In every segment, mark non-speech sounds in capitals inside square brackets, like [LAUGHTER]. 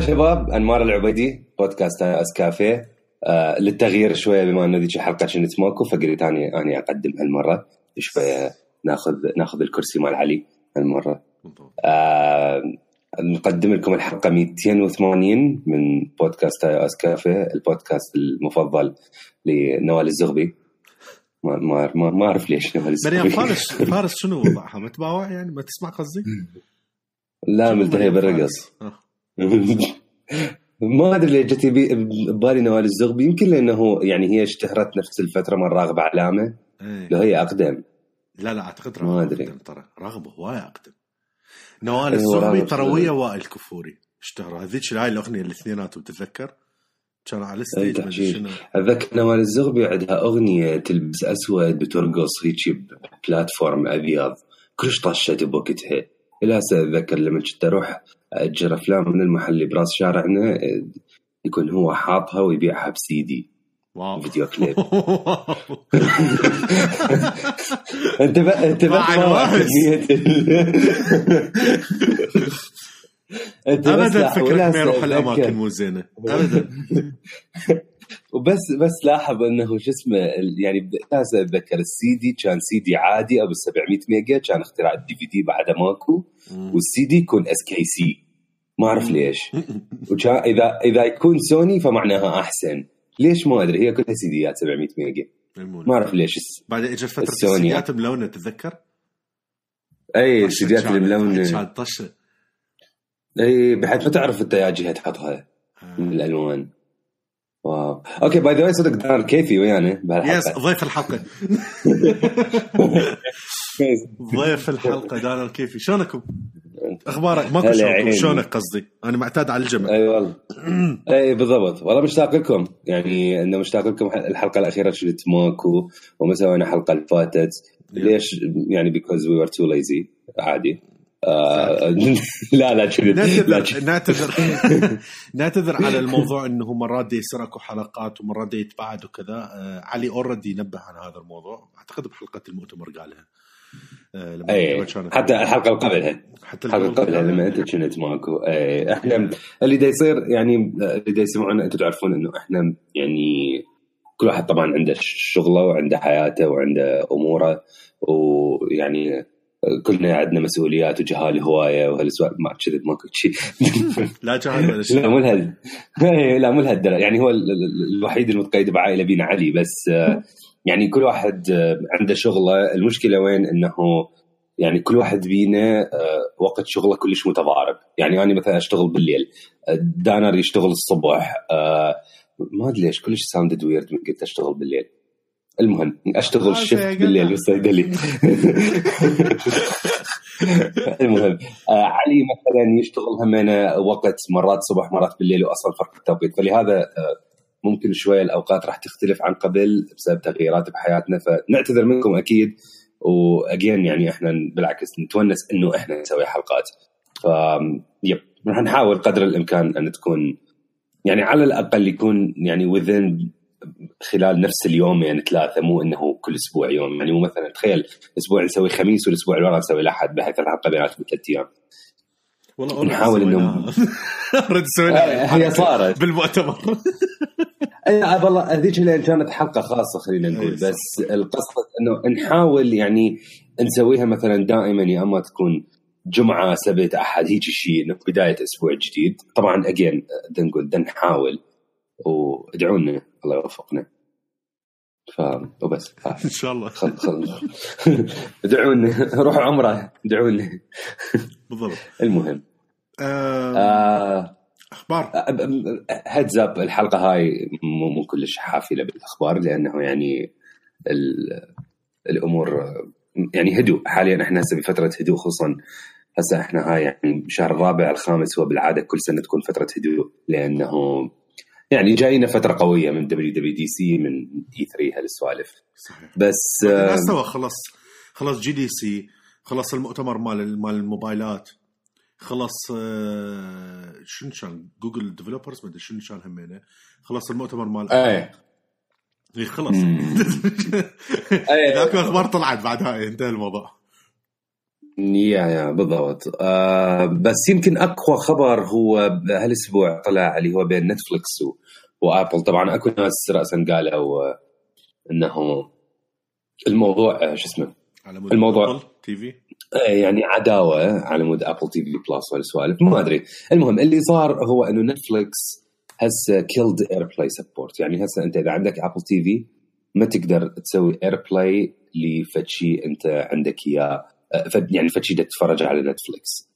شباب انمار العبيدي بودكاست اس كافيه آه للتغيير شوية بما انه ذيك الحلقة كنت ماكو فقلت اني أني أقدم هالمرة شوية ناخذ ناخذ الكرسي مال علي هالمرة آه نقدم لكم الحلقة 280 من بودكاست اس كافيه البودكاست المفضل لنوال الزغبي ما ما ما, ما أعرف ليش نوال مريم الزغبي [LAUGHS] فارس فارس شنو وضعها؟ متباوع يعني ما تسمع قصدي؟ لا شنو ملتهي مريم بالرقص؟ آه. [LAUGHS] ما أدري ليش جت ببالي نوال الزغبي. يمكن لأنه يعني هي اشتهرت نفس الفترة مال راغب علامه إيه. لو هي أقدم. لا لا أعتقد ما راغب أدري. أقدم ترى. راغب هواي أقدم. نوال إيه، الزغبي ترى؟ ويا وائل كفوري اشتهروا هذيك هاي الأغنية الاثنيناتهم تتذكر؟ كانوا على ال stage ما أدري شنو. اتذكر نوال الزغبي عندها أغنية تلبس أسود بترقص هيك بلاتفورم أبيض. كلش طشت بوقتها. إلى أتذكر لما كنت أروح أجر أفلام من المحل اللي برأس شارعنا آه، يكون هو حاطها ويبيعها بسيدي. واو. فيديو كليب. [LAUGHS] [LAUGHS] انت انت [LAUGHS] ابدا فكرك ما يروح. الأماكن مو زينة. ابدا. وبس بس لاحظ إنه شو اسمه يعني هسه اتذكر السي دي كان سي دي عادي أبو 700 ميجا كان اختراع ال DVD بعده ماكو والسي دي يكون SKC ما أعرف ليش. [LAUGHS] وكان إذا إذا يكون سوني فمعناها أحسن. ليش ما أدري هي كلها سيديات 700 ميجا. ما أعرف ليش بعدين إجت فترة. السيديات ملونة تتذكر؟ أي السيديات الملونه كانت طشه أي بحيث ما تعرف أنت يا جهة تحطها من الألوان. wow. okay by the way صدق دانر كيفي ويانا بهالحلقة. yes ضيف الحلقة. ضيف الحلقة دانر كيفي شلونكم؟ [LAUGHS] أخبارك؟ ماكو شلونكم. شلونك قصدي؟ أنا معتاد على الجمع أي والله. [CLEARS THROAT] أي بالضبط. والله مشتاق لكم يعني إنه مشتاق لكم الحلقة الأخيرة شفت ماكو وما سوينا الحلقة اللي فاتت. ليش؟ يعني because we are too lazy عادي. آه [LAUGHS] لا لا لا نعتذر. نعتذر. [LAUGHS] نعتذر على الموضوع إنه مرات اكو حلقات ومرات دي يتباعد وكذا. آه علي already نبه عن هذا الموضوع. أعتقد بحلقة المؤتمر قالها. آه لما كانت- حتى الحلقة اللي قبلها. حتى الحلقة اللي قبلها لما أنت كنت ماكو. اي إحنا اللي دا يصير يعني اللي دا يسمعونا أنتم تعرفون إنه إحنا يعني كل واحد طبعا عنده شغله وعنده حياته وعنده أموره ويعني كلنا عندنا مسؤوليات وجهال هواية وهالسوالف ما كذب ماكو شيء. [LAUGHS] لا جهل ولا شيء. لا مو لهال [LAUGHS] لا مو لهالدرجة. يعني هو ال- ال- الوحيد المتقيد بعائلة بينا علي بس آه، يعني كل واحد آه، عنده شغله. المشكلة وين؟ إنه يعني كل واحد بينا آه، وقت شغله كلش متضارب. يعني أنا مثلا أشتغل بالليل دانر يشتغل الصبح ما أدري ليش كلش sounded weird من قلت أشتغل بالليل. المهم أشتغل آه، shifts ي بالليل. بالصيدلي [LAUGHS] المهم آه علي مثلا يشتغل همنا وقت مرات صبح مرات بالليل واصلا فرق التوقيت. فلهذا آه ممكن شوية الأوقات راح تختلف عن قبل بسبب تغييرات بحياتنا. فنعتذر منكم أكيد و again يعني إحنا بالعكس نتونس إنه إحنا نسوي حلقات. ف يب راح نحاول قدر الإمكان أن تكون يعني على الأقل يكون يعني within خلال نفس اليوم يعني ثلاثة مو إنه كل أسبوع يوم يعني مو مثلا تخيل أسبوع نسوي خميس والأسبوع اللي وراه نسوي الأحد بحيث الحلقة بيناتهم ثلاث أيام والله نحاول سويناها. أوريدي [LAUGHS] سويناها. هي صارت بالمؤتمر أي آه، والله هذيك كانت حلقة خاصة خلينا نقول. بس القصد إنه نحاول يعني نسويها مثلا دائما يا أما تكون جمعة سبت أحد هيك شيء إنه بداية أسبوع جديد طبعا اجين بدنا نقول نحاول وادعوا لنا الله يوفقنا. ف وبس. آه. [LAUGHS] إن شاء الله. خل خل ادعوا لنا روحوا عمره ادعوا لنا بالضبط. المهم. آه، آه أخبار هيدز اب الحلقة هاي مو مو كلش حافلة بالأخبار لأنه يعني ال- الأمور يعني هدوء. حاليا إحنا هسه بفترة هدوء خصوصا هسه إحنا هاي يعني الشهر الرابع الخامس هو بالعاده كل سنة تكون فترة هدوء لأنه يعني جاينا فترة قوية من WWDC من E3 هالسوالف. بس بعدين آه، خلص خلص GDC خلص المؤتمر مال مال الموبايلات خلص آه، شنو كان Google Developers ما أدري شنو كان همينه. خلص المؤتمر مال إيه. إي خلص. إيه. [LAUGHS] ذاك الاخبار طلعت بعد هاي انتهى الموضوع. yeah yeah بالضبط. آه بس يمكن أقوى خبر هو هالأسبوع طلع اللي هو بين نتفلكس و... وابل طبعا أكو ناس راسا قالوا آه، إنه الموضوع آه، شو اسمه؟ على مود الموضوع- Apple TV؟ آه، يعني عداوة على مود Apple TV Plus والسوالف ما أدري. المهم اللي صار هو إنه نتفلكس هسه killed AirPlay support يعني هسه أنت إذا عندك Apple TV ما تقدر تسوي AirPlay لفد شيء أنت عندك إياه. يعني بدك تتفرج على نتفلكس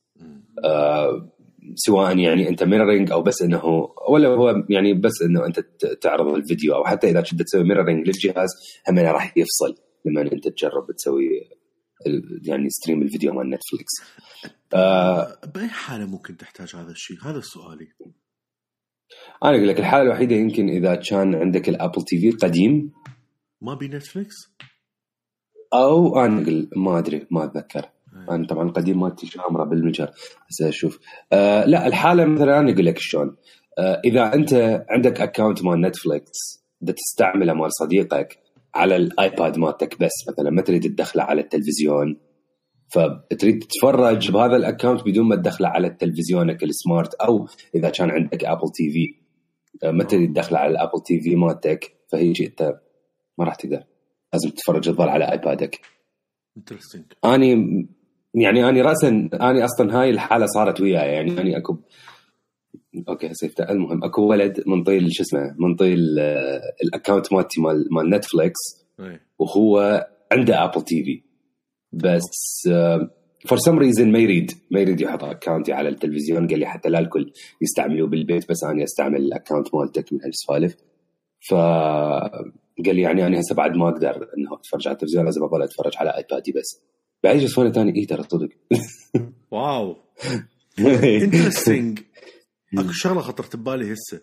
آه، سواء يعني أنت mirroring أو بس انه ولا هو يعني بس إنه أنت تعرض الفيديو أو حتى إذا كنت تسوي mirroring للجهاز هم راح يفصل لما أنت تجرب تسوي يعني stream الفيديو مال نتفلكس آه بأي حالة ممكن تحتاج هذا الشيء؟ هذا سؤالي. أنا أقول لك الحالة الوحيدة يمكن إذا كان عندك ال Apple TV قديم ما بي نتفلكس أو أقول ما أدري ما أتذكر. أنا طبعا القديم مالتي شامره بالمجر بس أشوف. آه لا الحالة مثلا أنا أقول لك شلون. آه إذا أنت عندك account مال نتفلكس بدك تستعمله مال صديقك على الآيباد مالتك بس مثلا ما تريد تدخله على التلفزيون فتريد تتفرج بهذا ال account بدون ما تدخله على تلفزيونك ال smart أو إذا كان عندك Apple TV ما تريد تدخله على ال Apple TV مالتك فهيجي أنت ما راح تقدر. لازم تتفرج تظل على ايبادك interesting أني يعني أني راسا أني أصلا هاي الحالة صارت وياي يعني أني أكو okay سيفته المهم أكو ولد منطيله شو اسمه منطيله آه، ال account مالتي مال مال نتفلكس اي وهو عنده Apple TV بس for some reason ما يريد ما يريد يحط account ي على التلفزيون. قال لي حتى لا الكل يستعملوه بالبيت بس أنا أستعمل ال account مالتك من هالسوالف ف قال لي يعني أنا هسه بعد ما أقدر إنه أتفرج على التلفزيون لازم اظل أتفرج على ايبادي بس. بعد يجي وأنا ثاني اي ترى صدق؟ [LAUGHS] wow. interesting [LAUGHS] أكو شغلة خطرت ببالي هسه.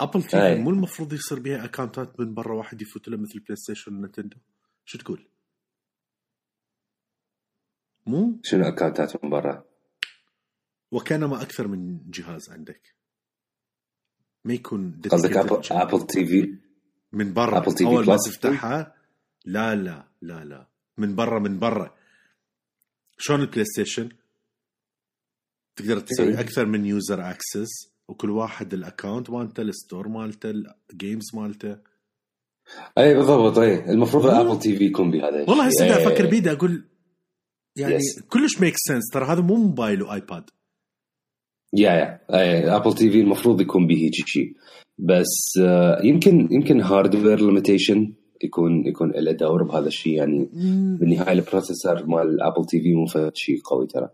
Apple TV مو المفروض يصير بها accountات من برا واحد يفوت له مثل PlayStation و Nintendo شو تقول؟ مو؟ شنو accountات من برا؟ وكانما أكثر من جهاز عندك. ما يكون قصدك Apple. Apple TV من برا. Apple TV أول ما. تفتحها لا لا لا لا. من برا من برا. شلون ال PlayStation تقدر تسوي إيه. أكثر من user access وكل واحد ال account مالته ال store مالته ال games مالته. أي بالضبط أي. المفروض. الابل تي في يكون بهذا الشيء. والله هسه قاعد إي. أفكر بيدي أقول يعني Yes. كلش make sense ترى هذا مو موبايل و iPad. yeah yeah Apple TV المفروض يكون به شيء. بس آه، يمكن يمكن hardware limitation يكون يكون له دور بهذا الشيء. يعني مم، بالنهاية ال processor مال Apple TV مو شيء قوي ترى.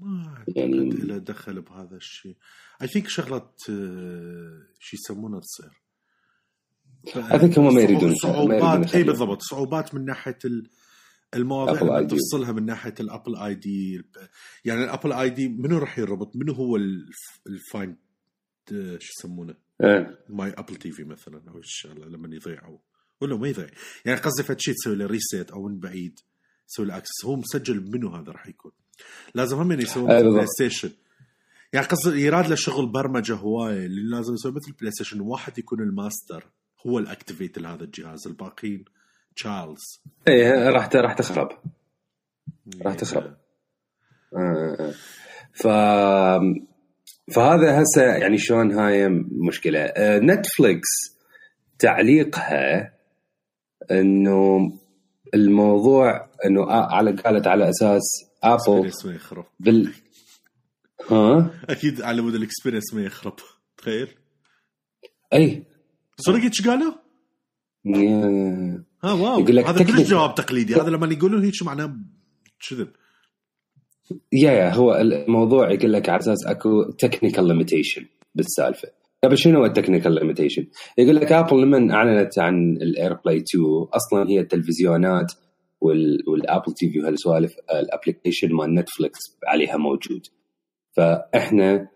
ما أعتقد يعني- له دخل بهذا الشيء. I think شغلة آه، شو يسمونه تصير I think هم ما يريدون- صعوبات اي. بالضبط. صعوبات من ناحية ال- المواضيع اللي ID. تفصلها من ناحية ال Apple ID يعني ال Apple ID منو راح يربط؟ منو هو الفاين شو يسمونه؟ إيه. my Apple TV مثلا أو الشغله لما يضيع أو ولا ما يضيع. يعني قصدي فد شيء تسوي له reset أو من بعيد تسوي له access هو مسجل منو هذا راح يكون؟ لازم هم يسوون مثل بالضبط. PlayStation يعني قصدي يراد له شغل برمجة هواية اللي لازم يسوي مثل PlayStation واحد يكون الماستر هو ال activate لهذا الجهاز. الباقيين تشارلز إيه راح راح تخرب. راح تخرب. آه، آه. ف فهذا هسه يعني شلون هاي مشكلة؟ آه، Netflix تعليقها إنه الموضوع إنه آه، على قالت على أساس Apple ما يخرب. بال ها؟ أكيد على مود ال experience ما يخرب. تخيل. إي. صدق إيش قالوا؟ ها wow. يقول لك هذا كلش. جواب تقليدي. هذا لما يقولون هيك معناه؟ كذب yeah yeah هو الموضوع يقول لك على أساس أكو technical limitation بالسالفة. طيب شنو هو ال technical limitation؟ يقول لك Apple لما أعلنت عن ال AirPlay 2 أصلا هي التلفزيونات وال- وال Apple TV وهالسوالف ال application مال Netflix عليها موجود. فإحنا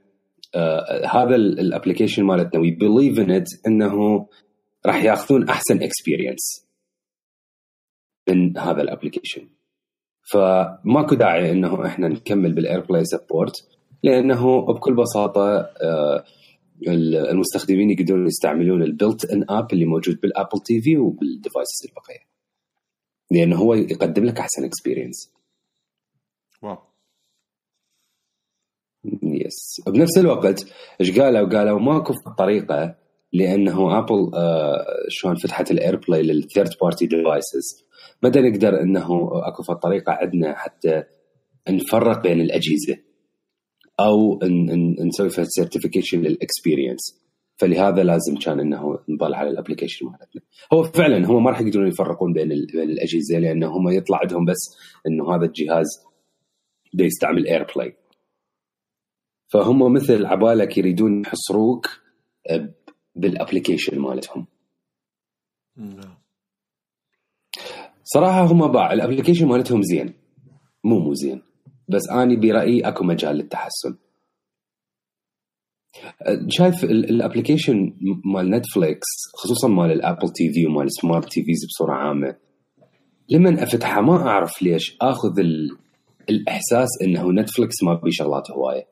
آه هذا ال application مالتنا we believe ان إنه راح ياخذون أحسن experience من هذا ال application فماكو داعي إنه إحنا نكمل بال AirPlay support لأنه بكل بساطة آه، المستخدمين يقدرون يستعملون ال built-in app اللي موجود بال Apple TV وبال devices البقية. لأنه هو يقدم لك أحسن experience wow. Yes بنفس الوقت إيش قالوا؟ قالوا ماكو طريقة لأنه Apple آه شلون فتحت ال AirPlay لل third party devices ما نقدر إنه أكو طريقه عندنا حتى نفرق بين الأجهزة أو نسوي فيها certification لل experience فلهذا لازم كان إنه نطلع على ال application مالتنا. هو فعلا هم ما راح يقدرون يفرقون بين بين الأجهزة لأنه هم يطلع عندهم بس إنه هذا الجهاز بيستعمل AirPlay فهم مثل عبالك يريدون يحصروك بال application مالتهم. نعم. صراحة هم باع ال application مالتهم زين. مو مو زين. بس أني برأيي أكو مجال للتحسن. شايف ال application مال Netflix خصوصا مال ال Apple TV ومال smart TVs بصورة عامة لما افتحها ما أعرف ليش آخذ ال... الإحساس إنه نتفليكس ما بي شغلات هواية.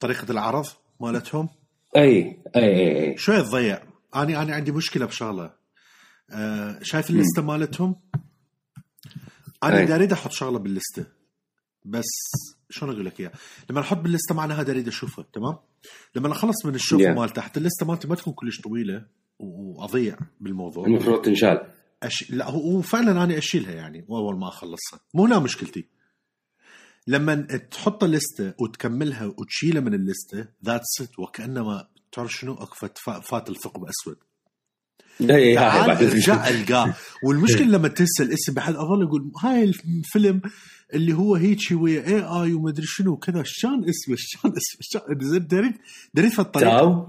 طريقة العرض مالتهم؟ أي أي أي. شوي تضيع أنا أنا عندي مشكلة بشغلة. أه شايف اللستة مالتهم؟ أنا أريد أحط شغلة باللستة بس شلون أقول لك إياها؟ لما أحط باللستة معناها أريد أشوفها تمام؟ لما أخلص من الشوف yeah. مال تحت اللستة مالتي ما تكون كلش طويلة وأضيع بالموضوع. المفروض تنشال. أش... لا هو فعلا أنا أشيلها يعني اول ما أخلصها. مو هنا مشكلتي. لما تحط اللستة وتكملها وتشيلها من اللستة ذاتس ات وكأنما تعرف شنو؟ اكفت فات الثقب أسود. ارجع القاه. والمشكلة لما تنسى الاسم بحد أظل أقول هاي الفيلم اللي هو هيك ويا اي اي وما ادري شنو كذا [LAUGHS] شلون اسمه؟ شلون اسمه؟ شلون؟ دريت دريت في الطريقة تاو؟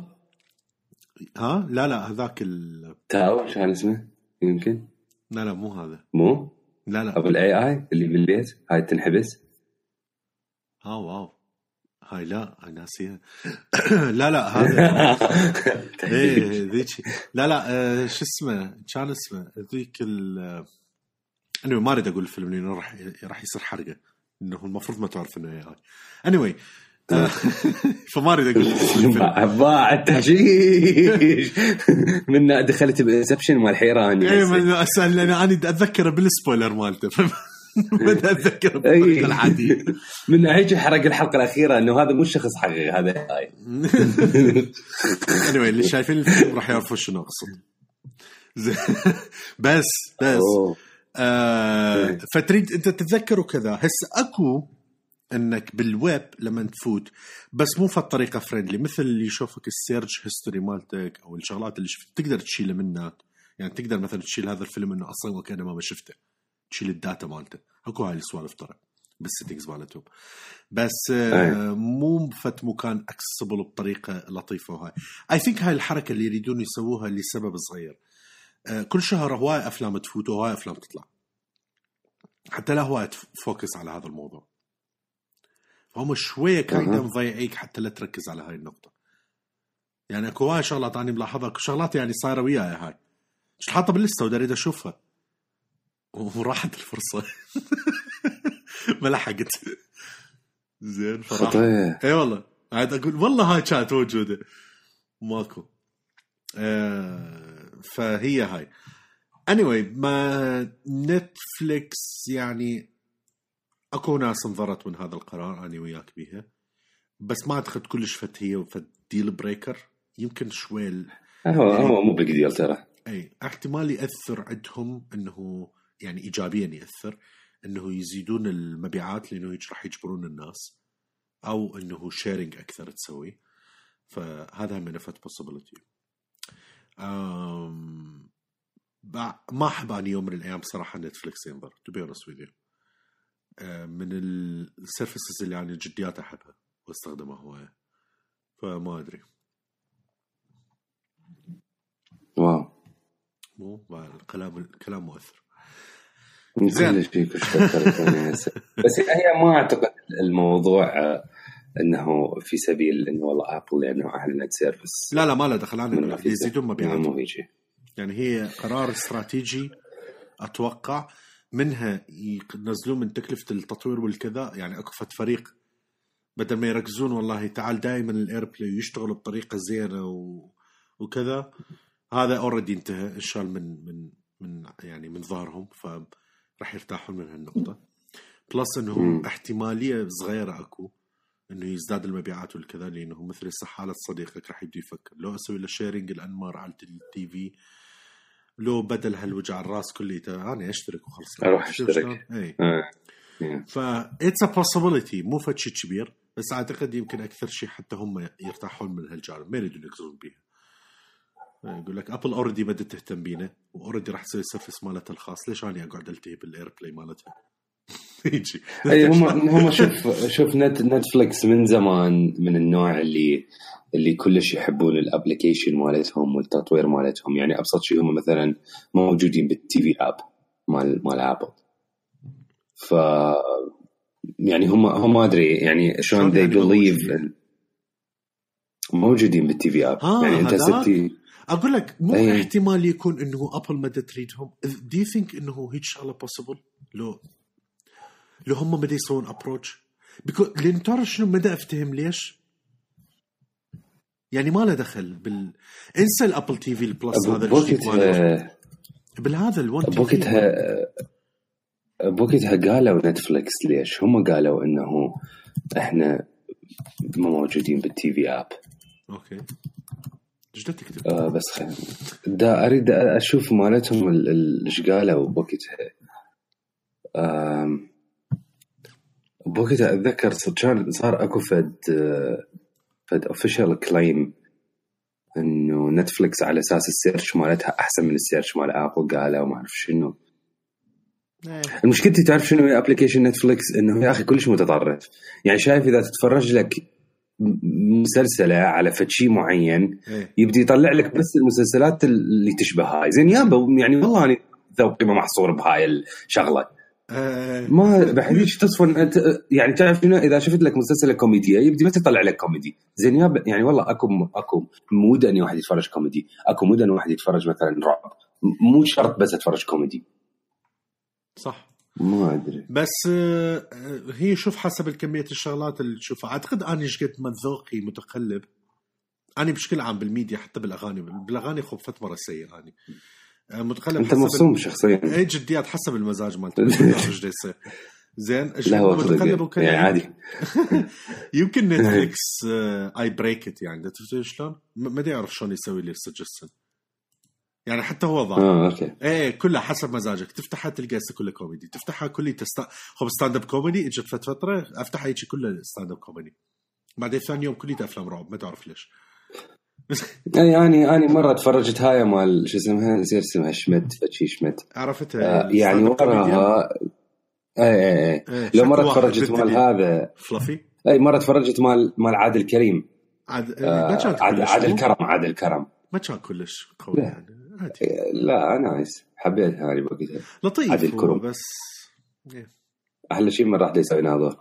ها؟ لا لا هذاك ال تاو؟ شلون اسمه؟ يمكن. لا لا مو هذا. مو؟ لا لا. أبو ال AI اللي بالبيت؟ هاي تنحبس؟ آه wow هاي لا هاي ناسيها لا لا هذا إيه ذيك لا لا آه شو اسمه؟ كان اسمه. ذيك ال اني ما أريد أقول الفيلم لأنه راح راح يصير حرقة. إنه المفروض ما تعرف إنه AI اني فما أريد أقول باع التحشيش من دخلت بإنسبشن مال حيراني اي أنا اتذكره بالسبويلر مالته. [LAUGHS] [LAUGHS] بدأ أتذكر بالطريقة العاديه من هيك حرق الحلقة الأخيرة إنه هذا مو شخص حقيقي هذا هاي [LAUGHS] anyway اللي شايفين الفيلم راح يعرفوا شنو أقصد. [LAUGHS] بس بس. آه فتريد أنت تتذكر وكذا هسه أكو إنك بالويب لما تفوت بس مو فد طريقة friendly مثل اللي يشوفك ال search history مالتك أو الشغلات اللي شفت تقدر تشيلها منك يعني تقدر مثلا تشيل هذا الفيلم إنه أصلا وكانه ما شفته. تشيل ال data مالته. اكو هاي السوالف ترى بال settings مالتهم. بس آه مو فد مكان accessible بطريقة لطيفة وهاي I think هاي الحركة اللي يريدون يسووها لسبب صغير. آه كل شهر هواي أفلام تفوت وهواي أفلام تطلع. حتى لا هواي ت focus على هذا الموضوع. فهم شوية kinda مضيعيك حتى لا تركز على هاي النقطة. يعني أكو هواي شغلات أنا ملاحظها شغلات يعني صايرة وياي هاي. مش حاطة بال list ه ودي أشوفها. وراحت الفرصة. [LAUGHS] ما لحقت. زين فراحت. اي والله. عاد أقول والله هاي كانت موجودة. ماكو. آه فهي هاي. Anyway ما Netflix يعني أكو ناس انضرت من هذا القرار أنا وياك بيها. بس ما أعتقد كلش فت هي فت deal breaker يمكن شوي هو يعني هو مو big deal ترى. اي احتمال يأثر عندهم إنه يعني ايجابيا يأثر إنه يزيدون المبيعات لأنه راح يجبرون الناس أو إنه sharing أكثر تسوي. فهذا من فت possibility ما أحب اني يوم من الأيام صراحة Netflix ينظر to be honest من السيرفيسز اللي يعني جديات أحبها وأستخدمها هواية. فما أدري. واو. مو؟ الكلام الكلام مؤثر. زين. فيك بس هي ما أعتقد الموضوع آه، إنه في سبيل إنه والله Apple لأنه اعلنت service لا لا ما له دخل. أنا يزيدون مبيعات. مو هيجي يعني هي قرار استراتيجي أتوقع. منها ينزلون من تكلفة التطوير والكذا. يعني أكو فريق بدل ما يركزون والله تعال دائما ال AirPlay يشتغل بطريقة زينة و... وكذا. هذا already انتهى انشال من من من يعني من ظهرهم. ف راح يرتاحون من هالنقطة. plus انه احتمالية صغيرة أكو إنه يزداد المبيعات والكذا لأنه مثل هسه حاله صديقك راح يبدو يفكر. لو أسوي له sharing الأنمار على ال TV لو بدل هالوجع الرأس كليته أنا أشترك وخلص. أروح أشترك. اي آه. ف it's a possibility مو فد شيء كبير بس أعتقد يمكن أكثر شيء حتى هم يرتاحون من هالجانب. ما يريدون يكسرون بيها. يقول لك Apple already بدات تهتم بينا و already راح تسوي ال service مالتها الخاص. ليش أنا اقعد ألتهي بال AirPlay مالتها؟ [LAUGHS] يجي. أي هم [LAUGHS] هم شوف شوف نت نتفلكس من زمان من النوع اللي اللي كلش يحبون الابلكيشن مالتهم والتطوير مالتهم. يعني أبسط شيء هم مثلا موجودين بالتي في اب مال مال ابل ف يعني هم هم ما أدري يعني شلون they يعني believe موجودين؟ بالتي في اب آه، يعني أنت؟ ستي أقول لك مو أي. احتمال يكون إنه ابل ما تريدهم دو يو ثينك إنه هيك شغلة بوسيبل لو لو هم بدا يسوون ابروتش لأن تعرف شنو مدى أفتهم ليش؟ يعني ما له دخل بال انسى الابل تي في البلس هذا. بوقتها بالهذا الون بوقتها بوقتها قالوا نتفلكس ليش؟ هم قالوا إنه إحنا ما موجودين بالتي في اب أوكي إيش تكتب؟ آه بس خل... دا أريد أشوف مالتهم ال- ال- إيش قالوا بوقتها بوقتها أتذكر صار- كان صار أكو فد فد official claim إنه Netflix على أساس ال search مالتها أحسن من ال search مال Apple قالوا ما أعرف شنو إيه. المشكلة تعرف شنو هي application Netflix إنه يا أخي كلش متطرف يعني شايف إذا تتفرج لك مسلسلة على شيء معين إيه. يبدي يطلع لك بس المسلسلات اللي تشبه هاي. زين يابا يعني والله أنا ذوقي ما محصور بهاي الشغلة. آه، ما بحيث تصفن؟ يعني تعرف شنو؟ إذا شفت لك مسلسلة كوميدية يبدي بس يطلع لك كوميدي. زين يابا يعني والله أكو أكو mood ان واحد يتفرج كوميدي. أكو mood ان واحد يتفرج مثلا رعب. مو شرط بس أتفرج كوميدي. صح. ما أدري. بس آه، آه، هي شوف حسب الكمية الشغلات اللي تشوفها. أعتقد اني إيش قد ما ذوقي متقلب. أنا بشكل عام بالميديا حتى بالأغاني بالأغاني خب فت مره سيء اني آه، متقلب أنت حسب مبصوم شخصيا. اي جديات حسب المزاج مالتي ما بعرف إيش يصير. زين لا هو متقلب وكذا [LAUGHS] [LAUGHS] يعني عادي. يمكن نتفليكس اي بريك ات يعني. شلون؟ ما أدري أعرف شلون يسوي لي السجستن يعني حتى هو ضاع. آه أوكي. إيه كلها حسب مزاجك. تفتحها تلقى كلها كوميدي. تفتحها كلها تست خب ستاند اب كوميدي اجت فت فترة افتحها هيك كلها ستاند اب كوميدي بعدين ثاني يوم كلها أفلام رعب ما تعرف ليش. اي اني اني مرة تفرجت هاي مال شو اسمها؟ نسيت اسمها شمت فشي شمت. عرفتها آه يعني وراها اي اي اي لو مرة تفرجت مال. هذا فلافي؟ اي مرة تفرجت مال مال عادل كريم. عاد آه عادل, كلش عادل كرم عادل كرم. ما كان كلش قوي. يعني. عادي. لا نايس حبيتها هذه وقتها لطيف كرم. بس إيه. أحلى شيء من راح يسوي ناظر.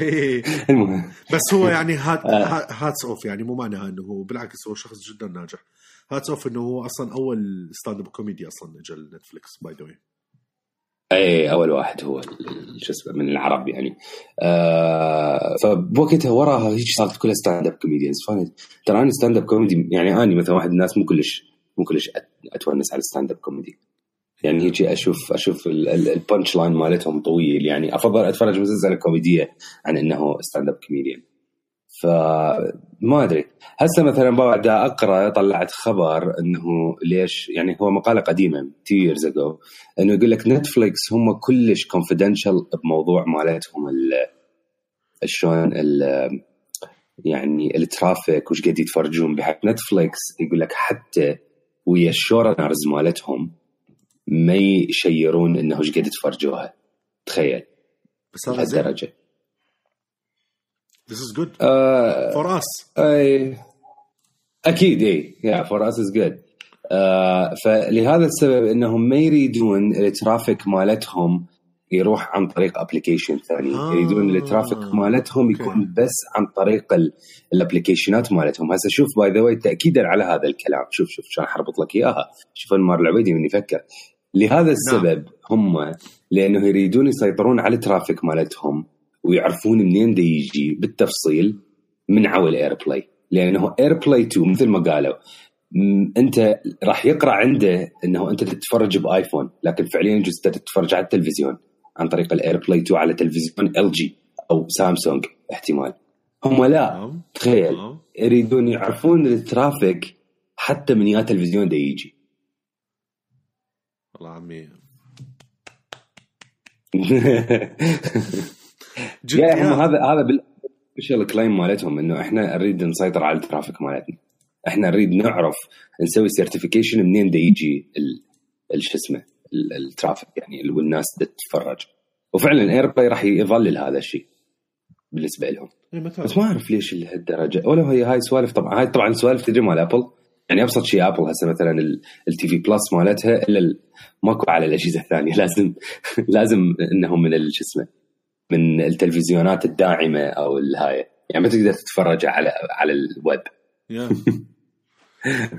إيه. [LAUGHS] المهم. بس هو يعني [LAUGHS] هات آه. hats off يعني مو معناها إنه هو بالعكس هو شخص جدا ناجح. hats off إنه هو أصلا أول stand-up comedy أصلا اجى ل Netflix by the اي أول واحد هو شو اسمه من العرب يعني. آه فبوقتها وراها هيك صارت كلها stand-up comedians ترى أنا stand-up comedy يعني أني مثلا واحد الناس مو كلش كلش أتونس على ال stand-up comedy يعني هيك أشوف أشوف ال punchline مالتهم طويل. يعني أفضل أتفرج مسلسل كوميدية عن إنه stand-up comedian فما أدري. هسه مثلا بعد أقرأ طلعت خبر إنه ليش يعني هو مقالة قديمة 2 years ago إنه يقول لك نتفلكس هم كلش confidential بموضوع مالتهم ال- شلون يعني ال traffic وش قد يتفرجون بحق نتفلكس يقول لك حتى ويا ال showrunners مالتهم ما يشيرون إنه إيش قد تفرجوها تخيل. بس هذا زين. لهالدرجه This is good. آه for us. أي. أكيد إي. yeah for us is good فلهذا السبب إنهم ما يريدون ال traffic مالتهم يروح عن طريق application ثاني. آه، يريدون ال traffic مالتهم. يكون بس عن طريق الابلكيشنات مالتهم. هسه شوف by the way تاكيدا على هذا الكلام. شوف شوف عشان حربط لك إياها. شوف انمار العبيدي من يفكر. لهذا السبب هم لأنه يريدون يسيطرون على ال traffic مالتهم ويعرفون منين دا يجي. بالتفصيل منعوا ال AirPlay لأنه AirPlay 2 مثل ما قالوا. أنت راح يقرأ عنده إنه أنت تتفرج بآيفون لكن فعليا أنت تتفرج على التلفزيون. عن طريق ال AirPlay 2 على تلفزيون LG أو سامسونج احتمال. هم لا تمام تخيل تمام يريدون يعرفون ال traffic حتى من يا تلفزيون دا يجي. والله عمي. [LAUGHS] يا هم هذا هذا ال official claim مالتهم؟ إنه إحنا نريد نسيطر على ال traffic مالتنا. إحنا نريد نعرف نسوي certification منين دا يجي شو اسمه ال traffic يعني والناس تتفرج. وفعلا AirPlay راح يظلل هذا الشيء بالنسبة لهم. إيه، بس ما أعرف ليش لهالدرجة. ولا هي هاي سوالف طبعا هاي طبعا سوالف تدري مال ابل يعني أبسط شيء ابل هسه مثلا ال TV Plus مالتها إلا ال- ماكو على الأجهزة الثانية. [LAUGHS] لازم لازم إنهم من شو اسمه من التلفزيونات الداعمة أو الهاي. يعني ما تقدر تتفرج على على الويب. [LAUGHS]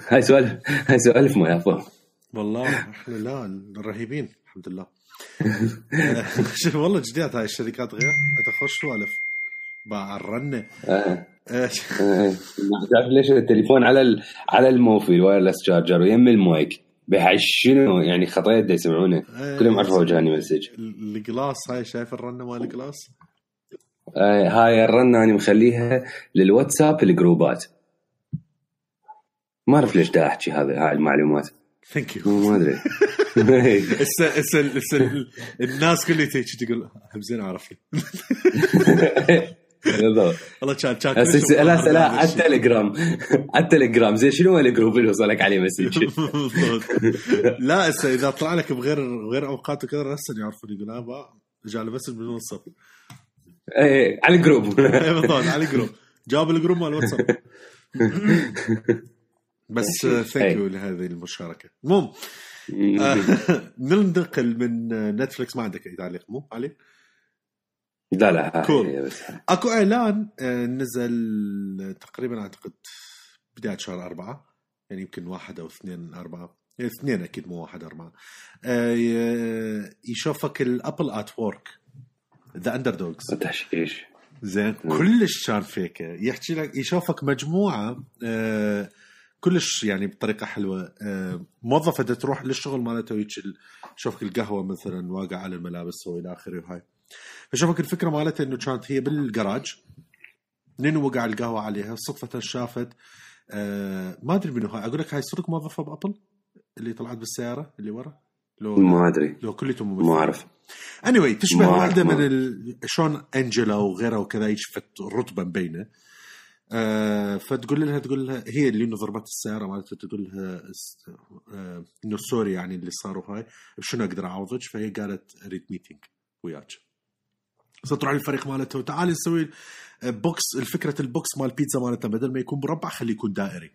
هاي سوالف هاي سوالف ابل والله. إحنا لا رهيبين الحمد لله. [LAUGHS] شوف والله جديات هاي الشركات غير. تخش سوالف باع الرنه آه. [LAUGHS] آه،. تعرف ليش التليفون على ال- على الموفي الوايرلس شارجر ويم المايك بحي شنو يعني خطيت يسمعونه. آه، كلهم عرفوا وجهاني مسج. الجلاس هاي شايف الرنة مال الجلاس هاي الرنة أنا مخليها للواتساب الجروبات. ما أعرف ليش دا أحكي هذا هاي المعلومات. thank you ما أدري. هسه هسه هسه الناس كلها تيجي تقول هم زين عرفني. [LAUGHS] بالضبط والله كان كان لا لا على. التليجرام. على التليجرام. زين شنو ال group اللي وصلك عليه message. [LAUGHS] لا هسه إذا طلع لك بغير غير أوقات وكذا هسه يعرفون يقول آه با جاء له message بالواتساب إيه على ال group. [LAUGHS] إيه بالضبط على ال group. جاب ال group مال الواتساب. بس thank you لهذه المشاركة. المهم آه، [LAUGHS] ننتقل من نتفلكس ما عندك أي تعليق مو علي؟ لا لا. بس. أكو إعلان آه، نزل تقريبا أعتقد بداية شهر أربعة يعني يمكن واحد أو اثنين أربعة. يعني اثنين أكيد مو واحد أربعة. آه، يشوفك الابل ات وورك ذا اندر دوجز تحشيش. زين كلش كان فيك. يحكي لك يشوفك مجموعة كلش يعني بطريقة حلوة. آه، موظفة دا تروح للشغل مالته ال- تشوفك القهوة مثلا واقع على الملابس والى آخره وهاي. فشوفك الفكرة مالتها إنه كانت هي بالجراج منين وقع القهوة عليها صدفة شافت. آه ما أدري منو هاي. أقول لك هاي صدق موظفة بأبل اللي طلعت بالسيارة اللي ورا؟ لو ما أدري. لو كليتهم ما أعرف. اني anyway, تشبه واحدة من. ال... شلون أنجلا وغيرها وكذا يشفت رتبه مبينه آه فتقول لها تقول لها هي اللي إنه ضربت السيارة مالتها تقول لها آه إنه سوري يعني اللي صار وهاي شنو أقدر أعوضك؟ فهي قالت اريد ميتنج وياك. فتروح الفريق مالته وتعالي نسوي بوكس الفكرة البوكس مال البيتزا مالتنا بدل ما يكون مربع خليه يكون دائري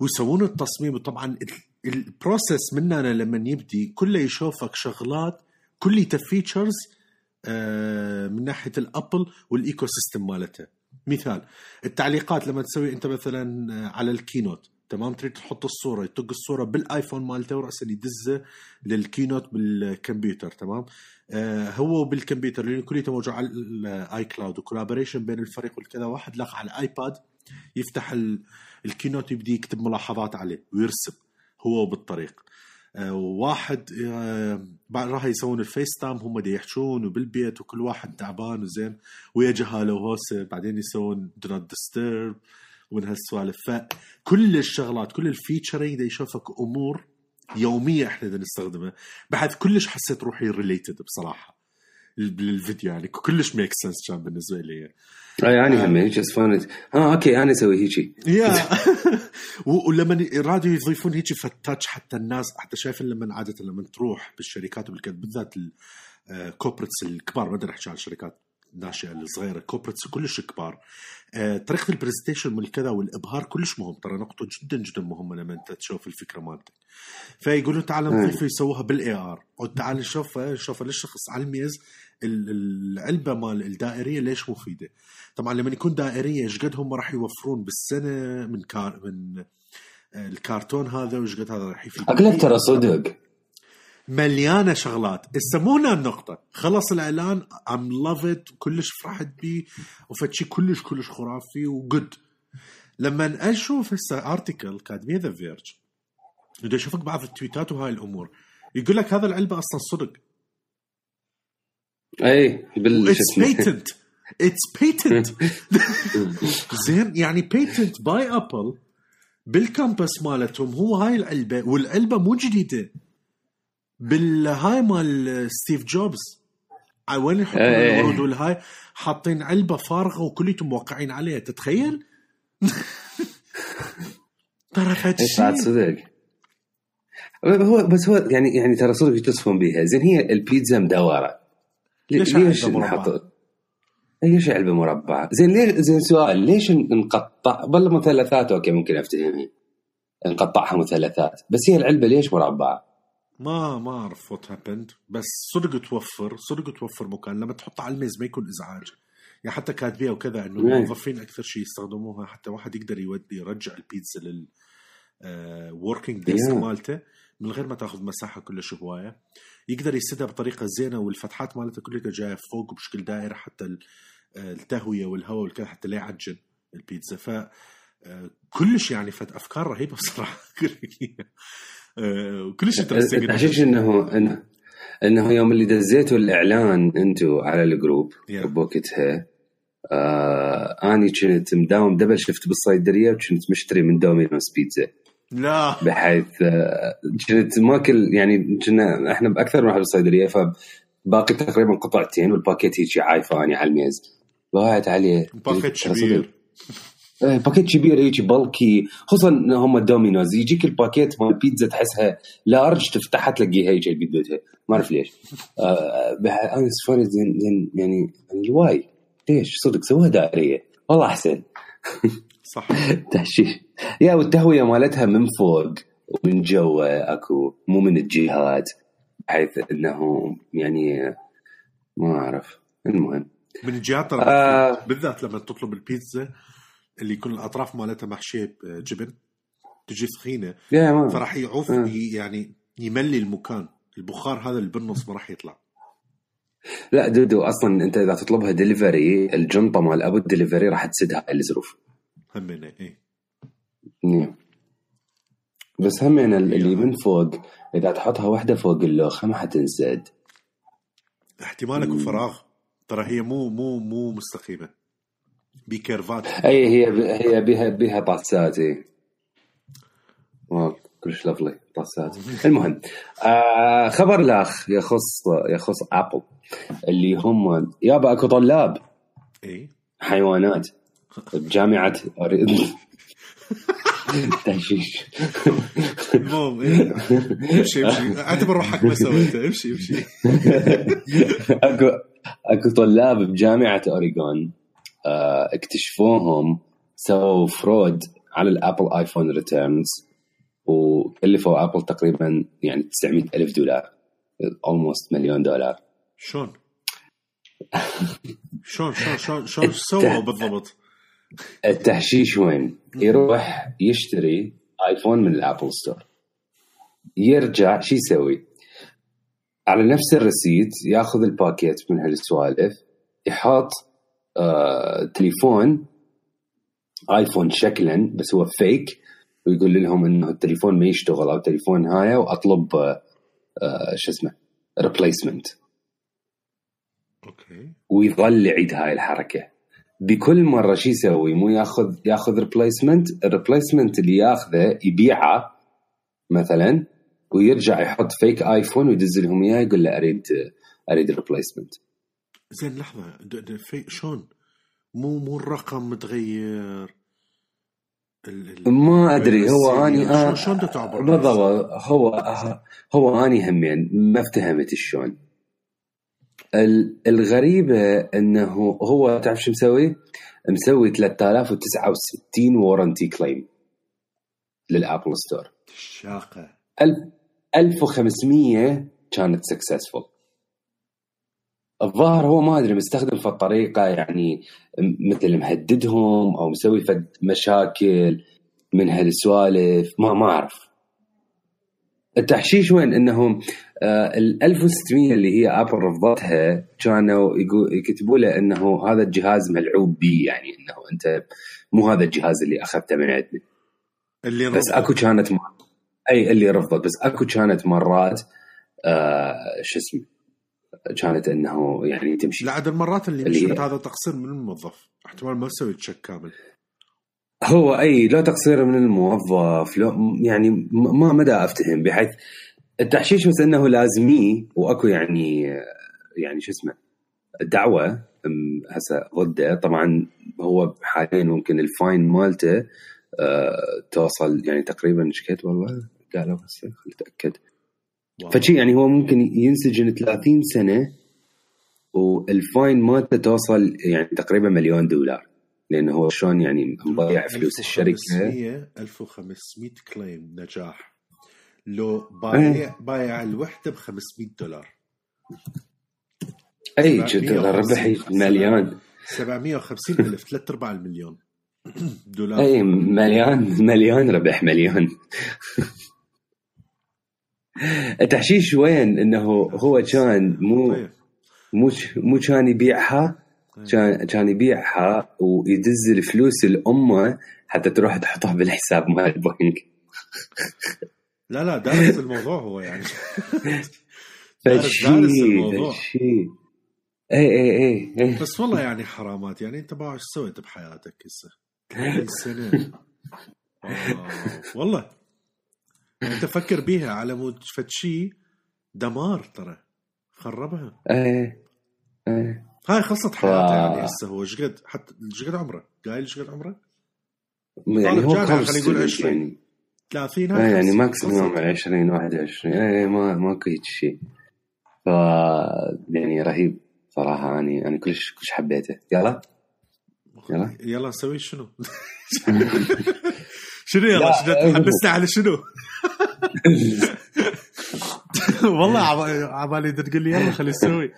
ويسوون التصميم. وطبعا ال- ال process مننا لما يبدي كله يشوفك شغلات كليته features من ناحية الابل وال ecosystem مالته مثال التعليقات لما تسوي أنت مثلا آه، على ال Keynote تمام؟ تريد تحط الصورة يطق الصورة بالآيفون مالته وراسا يدزه لل Keynote بالكمبيوتر تمام؟ آه هو بالكمبيوتر لأنه كليته موجود على ال iCloud و collaboration بين الفريق والكذا واحد لاقى على الايباد يفتح ال- Keynote يبدي يكتب ملاحظات عليه ويرسم هو بالطريق. آه، واحد آه، بعد راح يسوون ال FaceTime هم دي يحجون وبالبيت وكل واحد تعبان وزين. ويا جهاله وهوسه بعدين يسوون do not disturb ومن هالسوالف. فكل الشغلات كل ال featuring دا يشوفك أمور يومية إحنا دا نستخدمها. بعد كلش حسيت روحي related بصراحة. بالفيديو يعني كلش make sense كان بالنسبة لي. أي يعني هم هيك اسفانت آه okay أنا أسوي هيجي. Yeah. [LAUGHS] ولما رادوا يضيفون هيك فد touch حتى الناس حتى شايف لما عادة لما تروح بالشركات بالذات ال corporates الكبار ما بدنا نحكي عن الشركات الناشئه الصغيرة corporates كلش كبار. آه، طريقة ال presentation من كذا والإبهار كلش مهم. ترى نقطة جدا جدا مهمة لما أنت تشوف الفكرة مالتك. فيقولوا تعال نضيف يسووها بال AR أو تعال نشوفها نشوفها للشخص على الميز ال- العلبة مال الدائرية ليش مفيدة. طبعا لما يكون دائرية إيش قد هم راح يوفرون بالسنة من كار من آه، الكرتون هذا وإيش قد هذا راح يفيد. أقول لك ترى صدق. مليانة شغلات. هسه مو هنا النقطة. خلص الإعلان I love it كلش فرحت بيه وفد شي كلش كلش خرافي وجود. لما أشوف هسه article كاتبيه The Verge بدي أشوفك بعض التويتات وهاي الأمور. يقول لك هذا العلبة أصلا صدق. أي بال it's. patent it's patent زين يعني patent by Apple بال campus مالتهم هو هاي العلبة والعلبة مو جديدة. بالهاي مال ستيف جوبز وين يحطون إيه. الورود والهاي حاطين علبة فارغة وكليتهم موقعين عليها تتخيل؟ [LAUGHS] ترى فد صدق هو بس هو يعني يعني ترى صدق يتصفون بيها زين هي البيتزا مدورة لي- ليش ليش نحط؟ ليش علبة مربعة؟ زين ليش زين سؤال ليش نقطع والله مثلثات okay ممكن افتهمها نقطعها مثلثات بس هي العلبة ليش مربعة؟ ما ما أعرف what happened بس صدق توفر صدق توفر مكان. لما تحطها على الميز ما يكون إزعاج. يعني حتى كاتبيها وكذا إنه. الموظفين أكثر شيء يستخدموها حتى واحد يقدر يودي يرجع البيتزا لل working desk Yeah. مالته من غير ما تأخذ مساحة كلش هواية. يقدر يسدها بطريقة زينة والفتحات مالته كلها جاية فوق بشكل دائره حتى آه، التهوية والهواء والكذا حتى لا يعجن البيتزا. ف آه، كلش يعني فد أفكار رهيبة [LAUGHS] بصراحة. آه، كلش interesting التحشيش انه انه إنه يوم اللي دزيتوا الإعلان أنتم على ال group Yeah. بوقتها آه أني كنت مداوم double shift بالصيدليه وكنت مشتري من دومينوس بيتزا. لا. بحيث آه، كنت ماكل يعني كنا إحنا بأكثر من واحد بالصيدليه فباقي تقريبا قطعتين والباكيت هيك عايفاني على الميز. ضاعت عليه. باكيت. كبير. [LAUGHS] باكيت كبير هيك بلكي خصوصا هم دومينوز يجيك الباكيت مال بيتزا تحسها large تفتحها تلاقيها هيك. قدتها ما أعرف ليش. آه أنا سفاري زين يعني يعني why. ليش؟ صدق سووها دائرية. والله أحسن. صح. [LAUGHS] تهشيش يا والتهوية مالتها من فوق ومن جوا أكو مو من الجهات بحيث انه يعني ما أعرف. المهم. من الجهات آه. بالذات لما تطلب البيتزا اللي يكون الأطراف مالتها محشية جبن تجي ثخينه ما فراح يعوف آه. يعني يملي المكان. البخار هذا اللي بالنص ما راح يطلع. لا دودو أصلا أنت إذا تطلبها دليفري الجنطة مال أبو الدليفري راح تسدها على الزروف همينة اي نعم. بس هم يعني اللي من فوق إذا تحطها واحدة فوق اللوخه ما حتنسد احتمالك وفراغ ترى هي مو مو مو مستقيمة. بكيرفات اي هي هي بها بها طاسات اي كلش لفلي طاسات المهم آه خبر الأخ يخص يخص ابل اللي هم يابا أكو طلاب. اي حيوانات. بجامعه [LAUGHS] تهشيش المهم إيه. امشي امشي. أعتبر روحك ما سويته. امشي امشي. [LAUGHS] اكو أكو طلاب بجامعة أوريغون. اكتشفوهم سووا fraud على ال Apple iPhone returns وكلفوا Apple تقريبا يعني 900 ألف دولار almost مليون دولار شلون؟ شلون شلون شلون شلون [LAUGHS] سووا بالضبط؟ التهشيش وين؟ يروح يشتري iPhone من ال Apple Store يرجع شو يسوي؟ على نفس ال receipt ياخذ الباكيت من هالسوالف يحط آه تليفون iPhone شكلا بس هو fake ويقول لهم إنه التليفون ما يشتغل أو التليفون هاي وأطلب آه آه شو اسمه replacement okay. ويظل يعيد هاي الحركة. بكل مرة شو يسوي مو ياخذ ياخذ replacement ال replacement اللي ياخذه يبيعه مثلا ويرجع يحط fake iPhone ويدز لهم إياه يقول له أريد أريد replacement زين لحظة. د- د- في شلون؟ مو مو الرقم متغير؟ ال- ال- ما أدري. هو. أني شلون آه تعبر بالضبط. هو هو أني همين ما افتهمت شلون. ال- الغريبة إنه هو تعرف شو مسوي؟ مسوي 3069 warranty claim لل Apple Store. شاقة. 1500 كانت successful الظاهر هو ما أدري مستخدم في الطريقة يعني مثل مهددهم أو مسوي فد مشاكل من هالسوالف ما ما أعرف التحشيش وين إنهم آه ال 1600 اللي هي ابل رفضتها كانوا يكتبوا له إنه هذا الجهاز ملعوب به يعني إنه أنت مو هذا الجهاز اللي أخذته من عندنا اللي بس رفض. أكو كانت. أي اللي رفضت بس أكو كانت مرات آه شو اسمه كانت إنه يعني تمشي. لا عاد المرات اللي اللي هي- مشيت هذا تقصير من الموظف. احتمال ما سوي check كامل. هو أي لا تقصير من الموظف لا يعني ما مدى أفتهم بحيث التحشيش بس إنه لازميه وأكو يعني يعني شو اسمه دعوة. هسه ضده. طبعا هو حاليا ممكن ال fine مالته آه، توصل يعني تقريبا كد والله قالوا هسه خليني أتأكد. فشي يعني هو ممكن ينسجن 30 سنة والفاين مالته توصل يعني تقريبا مليون دولار. لأنه هو شلون يعني مضيع فلوس الشركة. 1500 1500 كليم نجاح. لو بايع بايع الوحدة ب 500 دولار. أي جد الربح مليون. 750 ألف ثلاث ارباع المليون دولار. اي مليون مليون ربح مليون. التحشيش وين؟ إنه هو كان مو. مو مو كان يبيعها. كان كان يبيعها ويدز الفلوس لامه حتى تروح تحطها بالحساب مال البنك. [LAUGHS] لا لا دارس الموضوع هو يعني. [LAUGHS] دارس- دارس الموضوع. فشي. اي اي اي بس والله يعني حرامات. يعني أنت ما إيش سويت بحياتك هسه؟ 30 سنة؟ [LAUGHS] والله. أنت فكر بيها على مود فد شي دمار ترى خربها اي اي هاي خلصت حياته آه. يعني هسه هو إيش قد حتى إيش قد عمره؟ قايل إيش قد عمره؟ يعني هو خلينا نقول student 20. يعني 30 إيه، يعني خلصت. maximum خلصت. 20 21 اي ما ماكو هيك شيء ف يعني رهيب صراحة اني أنا كلش كلش حبيته يلا يلا يلا نسوي شنو؟ [LAUGHS] شنو يلا أيوة. تحمسنا على شنو؟ والله عبالي إذا تقول لي يلا خلي نسوي.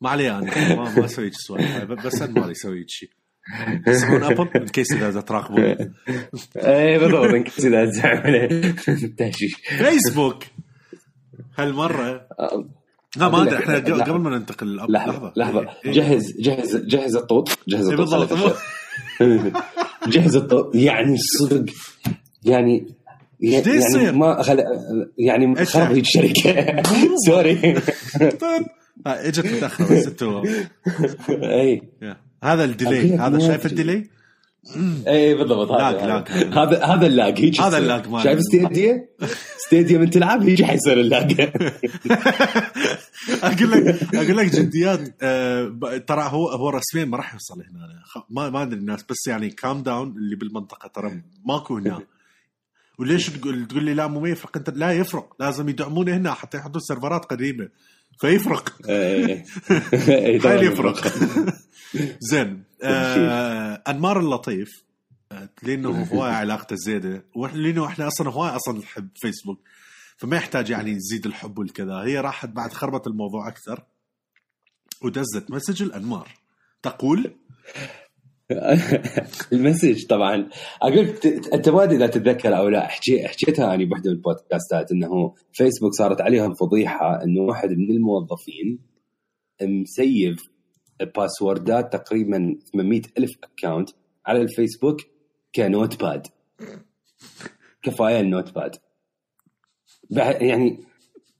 ما علي أنا ما ما أسوي سوالف. بس أنا مالي أسوي شيء تسمعون أبل؟ إن كيس إذا تراقبون اي بالضبط انك كذا تزعل. تهشيش فيسبوك. هالمرة. لا ما أدري إحنا. قبل ما ننتقل لحظة لحظة. إيه. جهز جهز جهز الطوط جهز إيه الطوط بالضبط. جهز الطوط يعني صدق يعني يعني يصير؟ ما خل... يعني خرب يعني؟ هيك شركة [LAUGHS] sorry إجت متاخره بس [LAUGHS] إي. هذا ال delay هذا شايف. ال delay؟ اي بالضبط هذا lag. هذا هذا ال lag. هيك هذا. ال lag مال- شايف Stadia؟ Stadia من تلعب هيك حيصير ال lag. [LAUGHS] أقول لك أقول لك جديات آه، ترى هو هو رسميا ما راح يوصل هنا. ما ما أدري الناس بس يعني calm down اللي بالمنطقة ترى ماكو هنا. وليش تقول تقول لي لا مو ما يفرق. أنت لا يفرق. لازم يدعمونه هنا حتى يحطون سيرفرات قديمة. فيفرق. إي. إي طبعاً حيل يفرق. [LAUGHS] زين. آه أنمار اللطيف آه، لأنه [LAUGHS] هواي علاقته وإحنا- لأنه إحنا أصلا هواي أصلا نحب فيسبوك. فما يحتاج يعني يزيد الحب والكذا. هي راحت بعد خربت الموضوع أكثر ودزت message لأنمار. تقول؟ [LAUGHS] ال message طبعا. أقول أنت ما أدري إذا تتذكر أو لا. حكي حكيتها أنا بوحدة من البودكاستات إنه فيسبوك صارت عليهم فضيحة إنه واحد من الموظفين مسيف باسوردات تقريبا 800 ألف account على الفيسبوك ك notepad ك file notepad يعني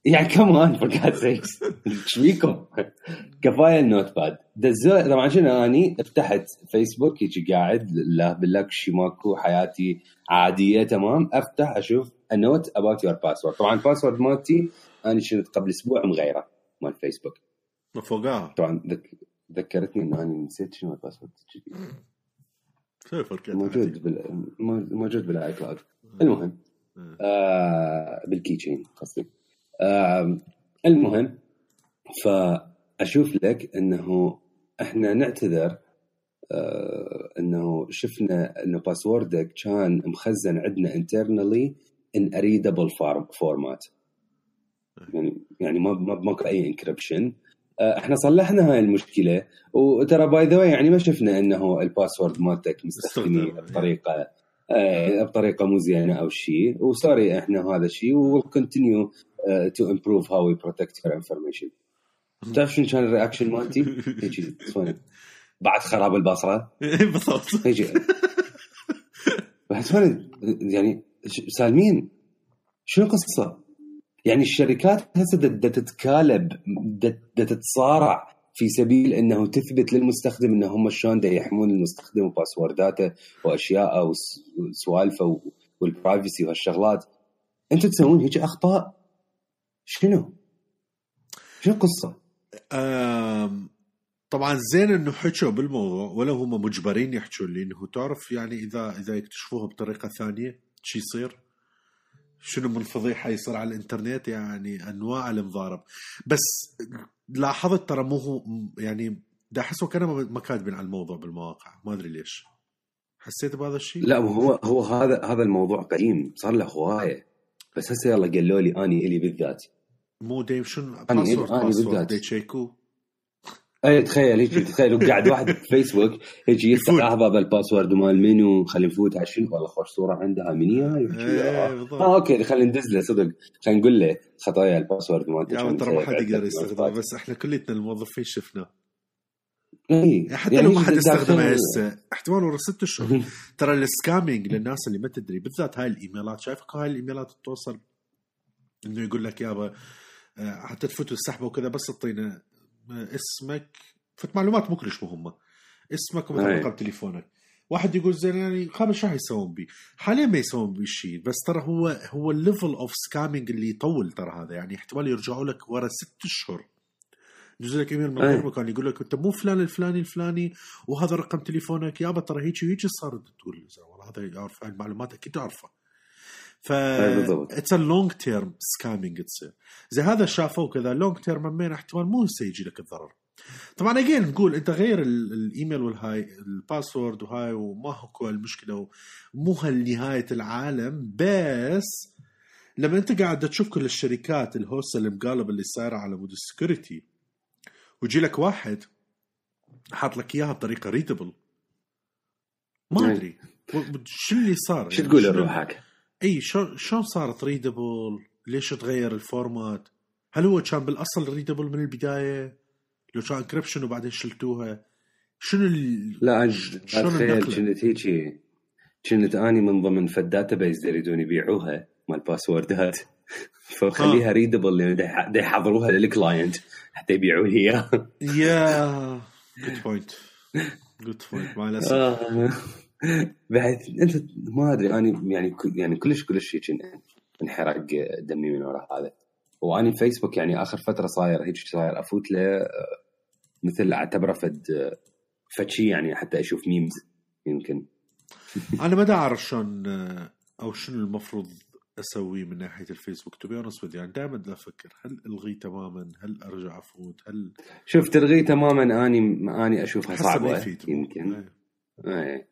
يعني come on for God's sake إيش فيكم؟ ك file notepad دزوا طبعا شنو أني؟ فتحت فيسبوك هيك قاعد لا بالله شي ماكو حياتي عادية تمام. أفتح أشوف note about your password طبعا ال password مالتي أنا شنت قبل أسبوع مغيرة مال فيسبوك. فوقها. طبعا. ذكرتني إنه أنا نسيت شنو ال password الجديد. موجود بال... مو- موجود بال iCloud المهم آه بال Keychain قصدي. آه المهم فأشوف لك إنه إحنا نعتذر آه إنه شفنا إنه باسوردك كان مخزن عندنا internally in a readable format يعني يعني ما ما ماكو أي encryption إحنا صلحنا هاي المشكلة وترى by the يعني ما شفنا إنه ال password مالتك مستخدميه استخدم. بطريقة آه، بطريقة مو زينة أو شيء و sorry إحنا هذا الشيء will continue to improve how we protect your information تعرف شنو كان ال reaction مالتي؟ [LAUGHS] هيجي. بعد خراب البصرة بالضبط هيجي [LAUGHS] بعد يعني سالمين شنو القصة؟ يعني الشركات هسه تتكالب تتصارع في سبيل إنه تثبت للمستخدم إنه هم شلون يحمون المستخدم وباسورداته وأشياءه وسوالفه والبرايفسي وهالشغلات أنتم تسوون هيك أخطاء شنو؟ شنو القصة؟ طبعا زين إنه حكوا بالموضوع ولا هم مجبرين يحكوا لي إنه تعرف يعني اذا إذا يكتشفوها بطريقة ثانية شو يصير؟ شنو من فضيحه يصير على الإنترنت يعني أنواع المضارب. بس لاحظت ترى مو هو يعني دا أحسه كانوا ما كاتبين على الموضوع بالمواقع. ما أدري ليش. حسيت بهذا الشيء؟ لا هو هو هذا هذا الموضوع قديم. صار له هواية. بس هسه يلا قالوا لي أني إلي بالذات. مو ديم شنو؟ password أني بالذات. اي تخيل هيك تخيل قاعد واحد بفيسبوك هيك يفتح لحظه بال password مال منو خلينا نفوت على شنو؟ والله خوش صورة عندها من هي آه. آه أوكي خلينا ندز له صدق. خلينا نقول له خطايا ال password مالته يا ترى ما حد يقدر يستخدمه بس إحنا كليتنا الموظفين شفناه اي حتى يعني لو ما حد استخدمه هسه احتمال ورا ست أشهر. ترى ال scamming للناس اللي ما تدري بالذات هاي الإيميلات شايفك هاي الإيميلات توصل إنه يقول لك يابا آه، حتى تفوت السحبه وكذا بس تعطينا اسمك فت معلومات كلش مهمة. اسمك ومثلا رقم تليفونك. واحد يقول زين يعني خمس شو يسوون بي. حاليا ما يسوون بي شيء بس ترى هو هو ال level of scamming اللي يطول ترى هذا. يعني احتمال يرجعوا لك ورا ست أشهر. يجوز لك ايميل من غير مكان يقول لك أنت مو فلان الفلاني الفلاني وهذا رقم تليفونك يابا ترى هيك وهيك صار تقول والله هذا يعرف المعلومات أكيد تعرفه ف it's a long term scamming تصير. زي هذا شافوه كذا long term همين احتمال مو هسه يجي لك الضرر. طبعا اجين نقول أنت غير الإيميل والهاي ال password وهاي وما هو المشكلة مو هالنهاية العالم بس لما أنت قاعد تشوف كل الشركات الهوسة المقالب اللي صايره على مود ال security ويجي لك واحد حاط لك إياها بطريقة readable ما أدري. شو اللي صار؟ شو تقول لروحك؟ إي شلون صارت readable؟ ليش تغير ال format؟ هل هو كان بالأصل readable من البداية؟ لو كان encryption وبعدين شلتوها شنو ال... لا شنو كنت هيجي كنت أني من ضمن فد base يريدون يبيعوها مال باسوردات [LAUGHS] فخليها readable لأن يحضروها لل client حتى يبيعوا لي اياها yeah good point good point مع الأسف. آه. بحيث أنت ما أدري اني يعني يعني كلش كلش هيك انحرق دمي من وراء هذا. واني فيسبوك يعني آخر فترة صاير هيك صاير أفوت له مثل أعتبره فد فد شيء يعني حتى أشوف memes يمكن. [LAUGHS] أنا ما أعرف شلون أو شنو المفروض اسويه من ناحية الفيسبوك to be يعني دائما أفكر. هل الغيه تماما؟ هل أرجع أفوت؟ هل شوف تلغيه تماما أني أني أشوفها صعبة يمكن. إيه.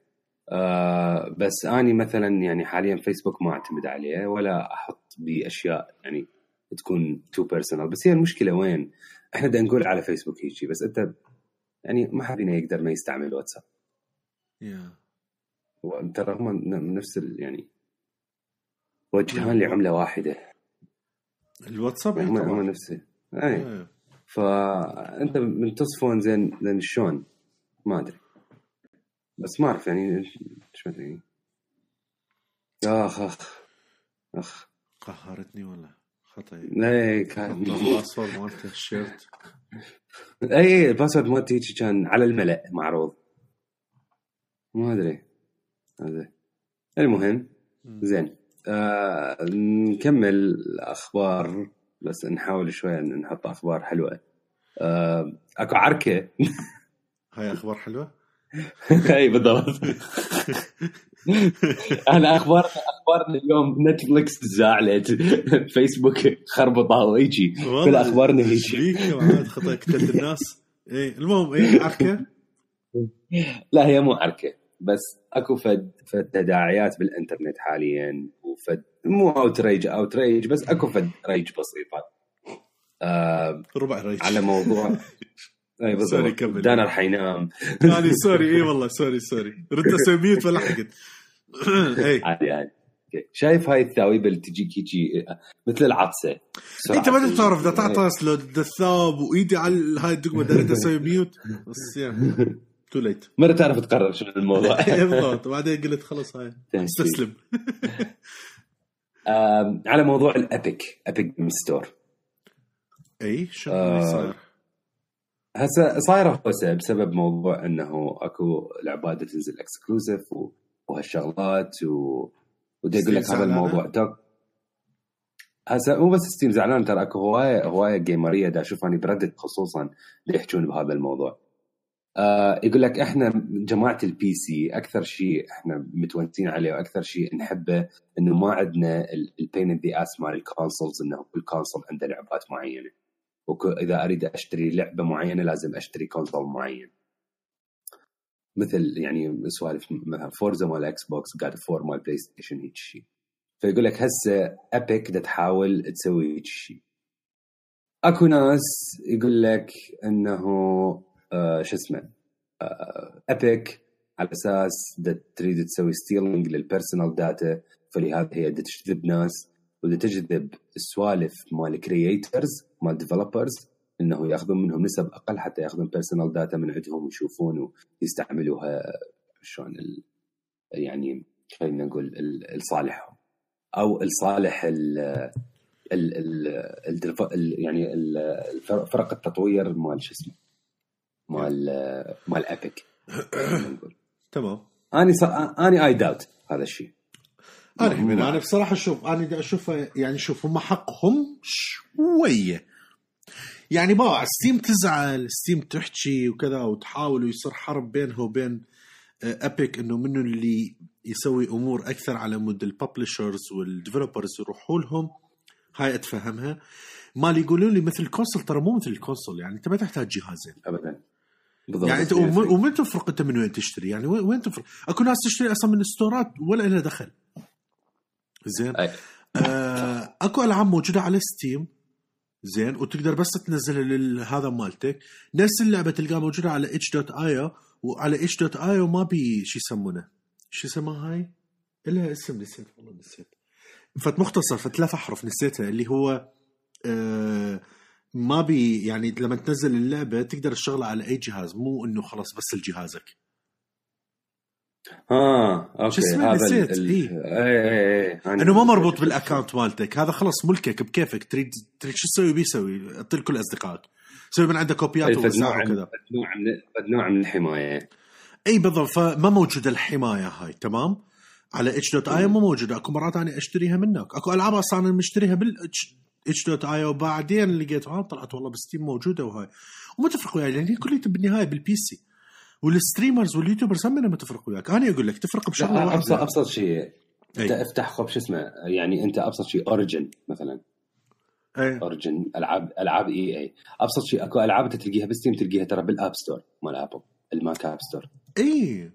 آه بس أني مثلا يعني حاليا فيسبوك ما أعتمد عليه ولا أحط بأشياء يعني تكون too personal بس هي المشكلة وين؟ إحنا بدنا نقول على فيسبوك هيجي بس أنت يعني ما حد فينا يقدر ما يستعمل واتساب yeah. ترى هم نفس ال يعني وجهان لعملة واحدة. الواتساب هم, هم نفسه اي فأنت من تصفون زين زين شلون؟ ما أدري. بس ما أعرف يعني إيش مدري آخ آخ آخ. قهرتني ولا خطأ؟ اي كان ال password مالته ال shared اي ال password مالتي كان على الملأ معروض. ما أدري المهم زين. آه نكمل الأخبار بس نحاول شوي نحط أخبار حلوة. آه أكو عركة. [LAUGHS] هاي أخبار حلوة؟ [LAUGHS] اي بالضبط. [LAUGHS] أنا أخبار اخبارنا اليوم نتفلكس زعلت. فيسبوك خربطه ويجي كل أخبارنا هيجي خطأ قتلت الناس. اي المهم اي عركه [LAUGHS] لا هي مو عركه بس أكو فد فد تداعيات بالإنترنت حاليا وفد مو outrage outrage بس أكو فد rage بسيطة. آه ربع rage على موضوع اي بالضبط. sorry كمل. دانا راح ينام. [LAUGHS] يعني sorry اي والله sorry sorry. ردت أسوي mute [LAUGHS] فلحقت. [CLEARS THROAT] اي عادي عادي. شايف هاي الثاويب اللي تجيك هيجي مثل العطسة. أنت ما تعرف إذا تعطس لو الثاب وإيدي على هاي الدقمة بدأت أسوي mute بس يعني too late مرة تعرف تقرر شنو الموضوع. [LAUGHS] بالضبط. بعدين قلت خلص هاي. استسلم. على موضوع ال Epic Epic Store اي شو آه. هسه صايره هوسه بسبب موضوع إنه أكو لعبات تنزل exclusive وهالشغلات و ودي أقول لك هذا؟ الموضوع. توك هسه مو بس Steam زعلان ترى أكو هوايه هواية gamer يه دا أشوف اني بردت خصوصا اللي يحجون بهذا الموضوع. آه يقول لك إحنا جماعة ال PC أكثر شيء إحنا متونسين عليه وأكثر شيء نحبه إنه ما عندنا ال pain in the ass مال ال consoles إنه كل console عنده لعبات معينة. واذا أريد أشتري لعبة معينة لازم أشتري console معين. مثل يعني سوالف مثلا Forza مال Xbox God of War مال PlayStation هيك شيء فيقول لك هسه Epic دا تحاول تسوي هيك شيء أكو ناس يقول لك إنه آه شو اسمه آه Epic على أساس تريد تسوي stealing لل personal data فلهذا هي تجذب ناس ودا تجذب السوالف مال creators مال developers إنه يأخذون منهم نسب أقل حتى يأخذون personal data من عندهم ويشوفون ويستعملوها شلون ال- يعني خلينا نقول ال- لصالحهم. أو لصالح ال ال ال يعني فرق التطوير مال شو اسمه؟ مال مال Epic تمام. أني أني اي داوت هذا الشيء. أنا أنا بصراحة شوف أنا دا أشوفه يعني شوف هم حقهم شوية. يعني با Steam تزعل Steam تحكي وكذا وتحاول ويصير حرب بينها وبين آه، Epic إنه منو اللي يسوي أمور أكثر على مود ال publishers وال developers يروحوا لهم. هاي أتفهمها. مال يقولون لي مثل ال console ترى مو مثل ال console يعني أنت ما تحتاج جهازين. ابدا. بالضبط. يعني أنت وم- ومن تفرق أنت من وين تشتري؟ يعني وين تفرق؟ أكو ناس تشتري أصلا من ال store ات ولا لها دخل. زين. آه أكو ألعاب موجودة على Steam. زين وتقدر بس تنزلها لهذا مالتك. نفس اللعبة تلقاها موجودة على itch dot io وعلى itch dot io ما بي شو يسمونه. شو يسموها هاي؟ لها اسم نسيت والله نسيت. فت مختصر ثلاث أحرف نسيتها اللي هو آه ما بي يعني لما تنزل اللعبة تقدر تشغلها على أي جهاز مو إنه خلاص بس لجهازك آه okay شو اسمه؟ نسيت، ال-. اي اي اي إنه ما مربوط بال account مالتك. هذا خلص ملكك بكيفك. تريد تريد شو تسوي؟ بيسوي. اعطي كل أصدقائك. سوي من عندك copy ات ووزعها وكذا. نوع من نوع من الحماية. إي بالضبط. فما موجوده الحماية هاي. تمام؟ على itch dot io مو موجودة. أكو مرات أنا أشتريها منك. أكو ألعاب أصلا أنا مشتريها بال itch dot io وبعدين لقيت آه طلعت والله ب Steam موجودة وهاي. وما تفرق وياي لأن هي كلها بالنهاية بال PC وال streamers وال YouTubers هم ما تفرق وياك. أنا أقول لك تفرق بشغلة لا ابسط واحدة. ابسط شيء. أنت اي افتح خب شو اسمه يعني أنت أبسط شيء Origin مثلا. اي Origin ألعاب ألعاب إي إي. أبسط شيء أكو ألعاب أنت تلقيها ب Steam تلقيها ترى بال App Store مال Apple ال Mac App Store اي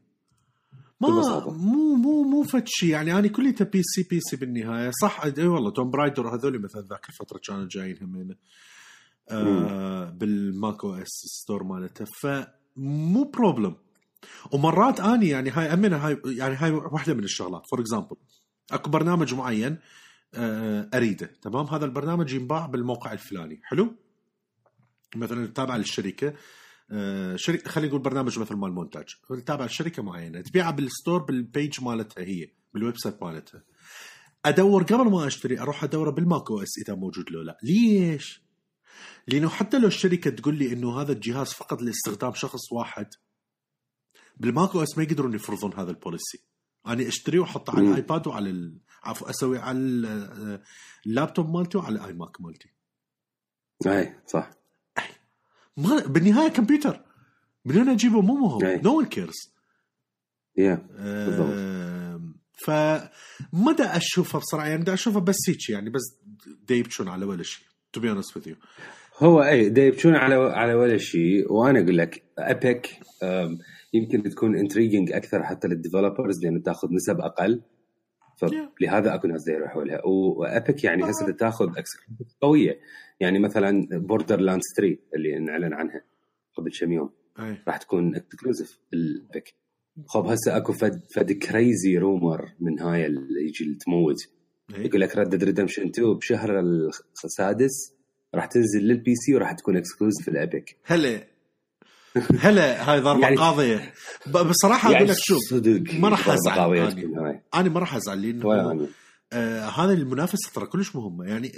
ما ببساطة. مو مو مو فد شيء. يعني أنا كليته PC PC بالنهاية. صح اي والله Tomb Raider هذول مثلا ذاك الفترة كانوا جايين همين آه بال macOS store مالته. فمو problem ومرات أني يعني هاي امنه هاي يعني هاي واحدة من الشغلات. for example أكو برنامج معين آه أريده. تمام؟ هذا البرنامج ينباع بالموقع الفلاني. حلو؟ مثلا تابع للشركة آه، شركه خلينا نقول برنامج مثل مال مونتاج. تابع لشركة معينة تبيعها بال store بال page مالتها هي بال website مالتها. أدور قبل ما أشتري أروح أدوره بال macOS إذا موجود له لا. ليش؟ لأنه حتى لو الشركة تقول لي إنه هذا الجهاز فقط لاستخدام شخص واحد بالماك أو اس ما يقدرون يفرضون هذا ال policy. أنا أشتريه وأحطه على مم. الآيباد وعلى ال... عفوا أسوي على ال- اللابتوب مالتي وعلى الاي ماك مالتي. أي صح. ما بالنهاية كمبيوتر. من وين اجيبه مو مهم. أي. no one cares يا فما دا اشوفها بصراحة. يعني دا اشوفها بس هيك يعني بس دا يبكون على ولا شيء. to be honest with you هو أي دا يبكون على على ولا شيء وأنا أقول لك Epic يمكن تكون intriguing أكثر حتى لل developers لأن تأخذ نسب أقل. فلهذا اكو ناس يروحوا لها و Epic يعني هسه تأخذ قوية. يعني مثلا Borderlands 3 اللي انعلن عنها قبل كم يوم. راح تكون exclusive ال Epic خب هسه أكو فد فد crazy rumor من هاي اللي يجي تموت. يقول لك Red Dead Redemption 2 بشهر السادس راح تنزل لل PC وراح تكون exclusive ال Epic هلا. هلا هاي ضربة يعني- قاضية. بصراحة أقول لك شوف ما راح هاي. أنا ما راح أزعل لأنه أنا. آه هذا المنافسة ترى كلش مهمة. يعني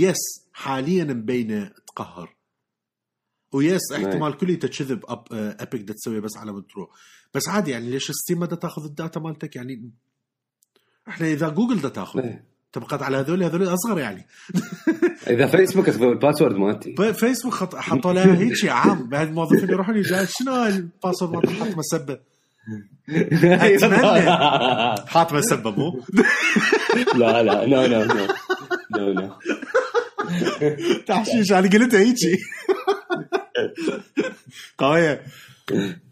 يس حاليا مبينة تقهر. ويس احتمال كلي كذب أب ابيك دا تسويه بس على تروح بس عادي يعني ليش ستيم ما تاخذ الداتا مالتك؟ يعني إحنا اذا جوجل دا تاخذ إيه. تبقى على هذول هذول أصغر يعني. [LAUGHS] إذا فيسبوك الباسورد مالتي. فيسبوك خط... حطوا لها هيك عام. بعد الموظفين يروحون يجي شنو الباسورد مالتي؟ حط مسبه اتمنى حاط مسبه [LAUGHS] مو [LAUGHS] لا لا no no no no no تحشيش أنا قلتها هيجي قويه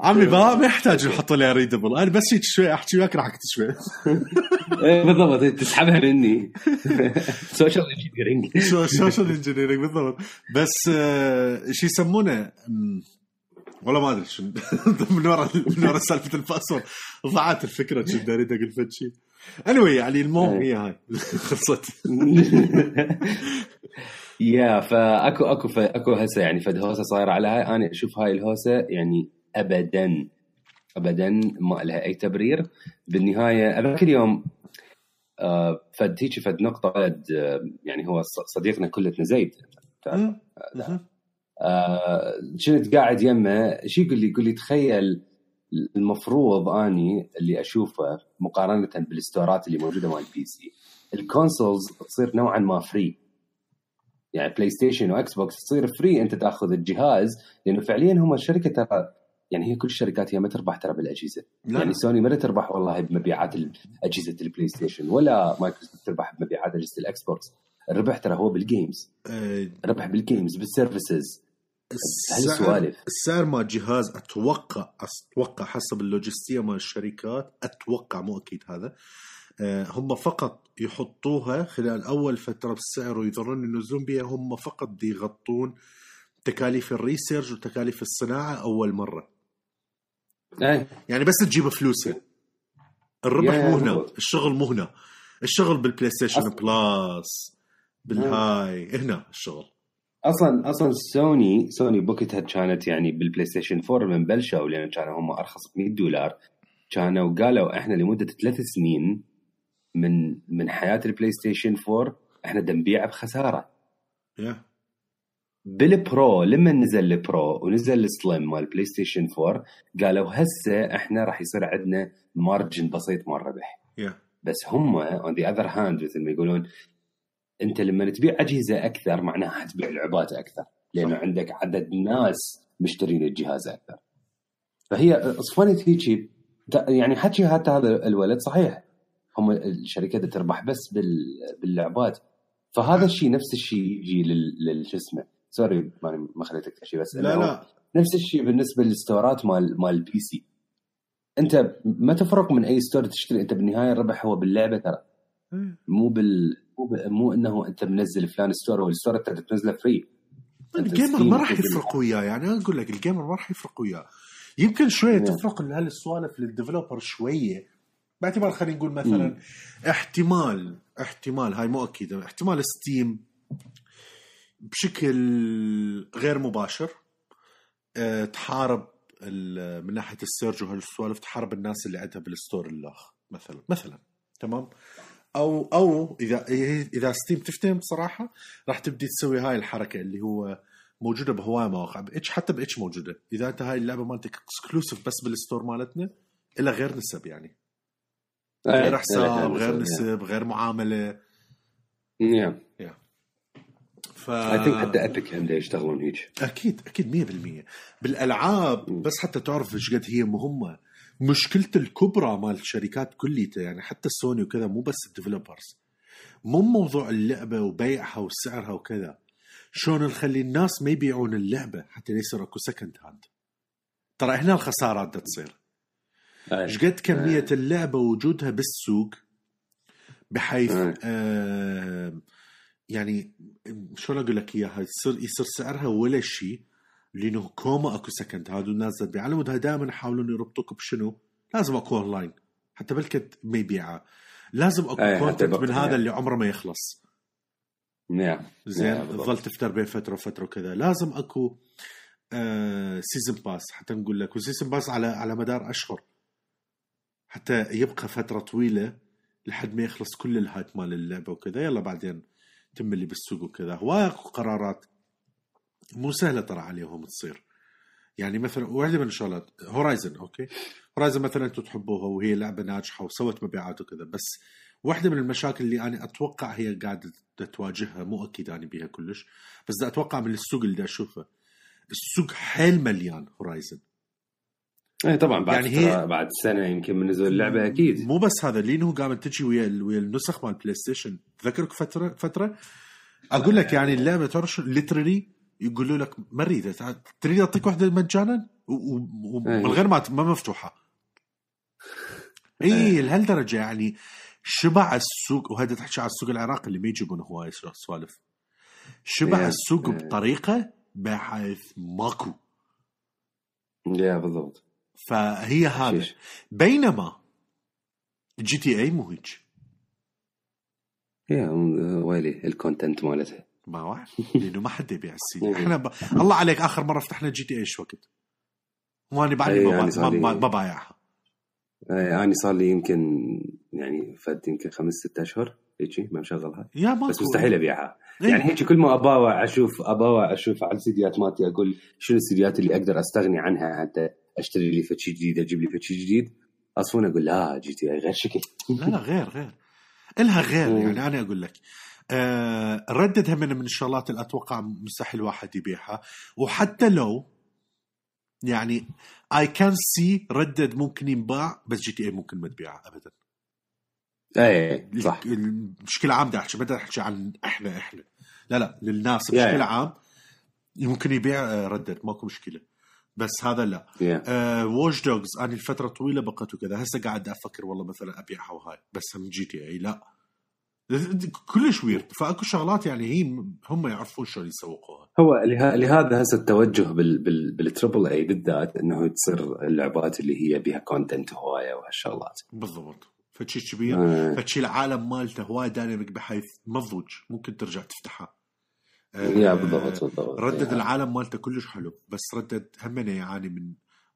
عمي ما ما يحتاج يحطوا لي Red Bull أنا بس هيك شوي أحكي وياك راح اكتشفه إيه، بالضبط. تسحبها مني social engineering social engineering بالضبط. بس آه، شو يسمونه؟ والله ما أدري شو. [LAUGHS] من ورا من ورا سالفة ال password ضاعت الفكرة كنت اريد أقول فد شيء anyway يعني المهم هي هاي. [LAUGHS] خلصت. [LAUGHS] يا فاكو أكو أكو هسه يعني فد هوسة صايرة على هاي. أنا أشوف هاي الهوسة يعني ابدا. ابدا ما لها أي تبرير. بالنهاية اذكر اليوم آه، فد هيك فد نقطة فد آه، يعني هو صديقنا كلتنا زيد. آه، كنت قاعد يمه شو يقول لي يقول لي تخيل المفروض أني اللي أشوفه مقارنة بال store ات اللي موجودة مال ال PC ال consoles تصير نوعا ما free يعني PlayStation و Xbox تصير free أنت تأخذ الجهاز لأنه فعليا هم الشركة ترى يعني هي كل الشركات هي ما تربح ترى بالأجهزة. لا. يعني سوني ما تربح والله بمبيعات أجهزة ال PlayStation ولا مايكروسوفت تربح بمبيعات أجهزة ال Xbox. الربح ترى هو بالجيمز أه الربح بال games بال services السؤال السعر مال جهاز أتوقع أتوقع حسب اللوجستية مال الشركات أتوقع مو أكيد هذا. أه هم فقط يحطوها خلال أول فترة بالسعر ويضرون ينزلون بها. هم فقط يغطون تكاليف ال research وتكاليف الصناعة أول مرة. أي. يعني بس تجيب فلوسها الربح مو هنا الشغل مو هنا الشغل بال PlayStation Plus بالهاي هنا الشغل أصلا أصلا Sony Sony بوقتها كانت يعني بال PlayStation 4 من بلشوا لأن كانوا هم أرخص ب 100 دولار كانوا قالوا إحنا لمدة ثلاث سنين من من حياة ال PlayStation 4 إحنا نبيع بخسارة. yeah. بال Pro لما نزل ال Pro ونزل ال Slim مال PlayStation 4 قالوا هسه إحنا راح يصير عندنا margin بسيط مال ربح. yeah. بس هم on the other hand مثل ما يقولون أنت لما تبيع أجهزة أكثر معناها حتبيع لعبات أكثر لأنه عندك عدد ناس مشترين الجهاز أكثر. فهي صفنت هيك يعني حكي حتى هذا الولد صحيح هم الشركة تربح بس باللعبات فهذا الشيء نفس الشيء يجي لل شو اسمه sorry ما خليتك شيء بس لا لا. نفس الشيء بالنسبة لل store ات مال مال ال PC أنت ما تفرق من أي store تشتري أنت بالنهاية الربح هو باللعبة ترى. مو بال مو, ب... مو إنه أنت منزل فلان store وال store انت تنزله free ال gamer ما راح يفرق وياه يعني أنا أقول لك ال gamer ما راح يفرق وياه. يمكن شوية تفرق هالسوالف لل developer شوية. باعتبار خلينا نقول مثلا م. احتمال احتمال هاي مو أكيد احتمال Steam بشكل غير مباشر آه تحارب من ناحية السيرج وهالسوالف تحارب الناس اللي عندها بالستور الأخ مثلا. مثلا. تمام؟ أو أو اذا إذا ستيم تفتهم صراحة راح تبدي تسوي هاي الحركة اللي هو موجودة بهواي مواقع. باتش حتى باتش موجودة؟ إذا أنت هاي اللعبة مالتك اكسكلوسيف بس بالستور مالتنا إلا غير نسب يعني. غير حساب غير نسب غير معاملة. yeah. ف I think حتى Epic هم يشتغلون هيك. أكيد أكيد 100% بالألعاب م. بس حتى تعرف إيش قد هي مهمة. مشكلة الكبرى مال الشركات كليتها يعني حتى سوني وكذا مو بس ال developers. مو موضوع اللعبة وبيعها وسعرها وكذا. شلون نخلي الناس ما يبيعون اللعبة حتى يصير أكو second hand ترى هنا الخسارات تصير. إيش قد كمية اللعبة وجودها بالسوق؟ بحيث آه يعني شلون أقول لك إياها؟ يصير يصير سعرها ولا شيء لأنه كوما أكو second هذا الناس مو دائما يحاولون يربطوك بشنو؟ لازم أكو اون لاين حتى بلكت ما يبيعها لازم أكو content من هذا اللي عمره ما يخلص. نعم. زين؟ تظل تفتر بين فترة وفترة وكذا. لازم أكو آه season pass حتى نقول لك و season pass على على مدار أشهر. حتى يبقى فترة طويلة لحد ما يخلص كل ال hype مال اللعبة وكذا. يلا بعدين. تملي بالسوق وكذا. هواي قرارات مو سهلة ترى عليهم تصير. يعني مثلا واحدة من الشغلات هورايزن أوكي؟ هورايزن مثلا أنتم تحبوها وهي لعبة ناجحة وسوت مبيعات وكذا بس واحدة من المشاكل اللي أنا أتوقع هي قاعدة تواجهها مو أكيد أنا بيها كلش بس دا أتوقع من السوق اللي دا أشوفه السوق حيل مليان هورايزن اي طبعا بعد يعني هي-. بعد سنة يمكن من نزول اللعبة أكيد مو بس هذا لأنه قامت تجي ويا ويا النسخ مال بلاي ستيشن تذكرك فتره فترة أقول لك يعني اللعبة تعرف literally يقولوا لك ما اريد تع- تريد أعطيك واحدة مجانا ومن أي. غير ما ما مفتوحة [LAUGHS] اي لهالدرجة يعني شبع السوق وهذا تحكي على السوق العراقي اللي ما يجيبون هواي سوالف شبع إيه. السوق إيه. بطريقة بحيث ماكو yeah بالضبط فهي هذا. بينما GTA مو هيك يا ويلي ال content مالتها ما واحد لأنه ما حد يبيع الجي تي إيه. [LAUGHS] إحنا ب... الله عليك آخر مرة فتحنا GTA إيش وقت؟ وأنا بعدني إيه، ما, يعني ما, لي- ما, ما بايعها آه، أنا صار لي يمكن يعني فد يمكن خمس ست أشهر هيجي ما مشغلها yeah ما بس مستحيل أبيعها إيه. يعني هيك كل ما أباوع أشوف أباوع أشوف على السيديات مالتي أقول شنو السيديات اللي أقدر أستغني عنها حتى أشتري لي فشي جديد أجيب لي فشي جديد. أصفن أقول لا GTA غير شكل. لا لا غير غير. إلها غير. يعني أنا أقول لك. آه Red Dead ها من من الشغلات اللي أتوقع مستحيل واحد يبيعها. وحتى لو يعني I can see Red Dead ممكن ينباع بس GTA ممكن ما تبيعها ابدا. اي صح. بشكل عام بدي أحكي بدي أحكي عن إحنا إحنا. لا لا للناس بشكل. عام ممكن يبيع آه، Red Dead ماكو مشكلة. بس هذا لا. آه Watch Dogs أنا الفترة طويلة بقت وكذا. هسه قاعد أفكر والله مثلا ابيعها وهاي بس هم GTA لا. كلش ويرد فأكو شغلات يعني هي هم يعرفون شلون يسوقوها. هو له- لهذا هسه التوجه بال بال بال triple A بالذات إنه تصير اللعبات اللي هي بها content هواية وهالشغلات. بالضبط. فشي كبير. آه. فشي العالم مالته هواي dynamic بحيث مضوج. ممكن ترجع تفتحها. آه، yeah بالضبط بالضبط Red Dead yeah. العالم مالته كلش حلو بس Red Dead همنا يعاني من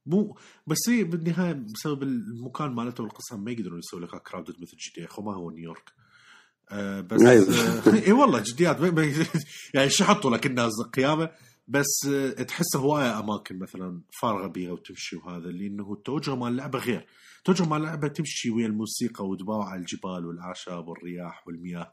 مو بس هي بالنهاية بسبب المكان مالته والقسم ما يقدرون يسوي لك crowded مثل GTA خو ما هو نيويورك آه بس أيوة. آه [LAUGHS] إي والله جديات ما- يعني شو حطوا لك الناس قيامة بس آه تحس هواية أماكن مثلا فارغة بيها وتمشي وهذا لأنه التوجه مال اللعبة غير. توجه مال اللعبة تمشي ويا الموسيقى وتباوع على الجبال والأعشاب والرياح والمياه.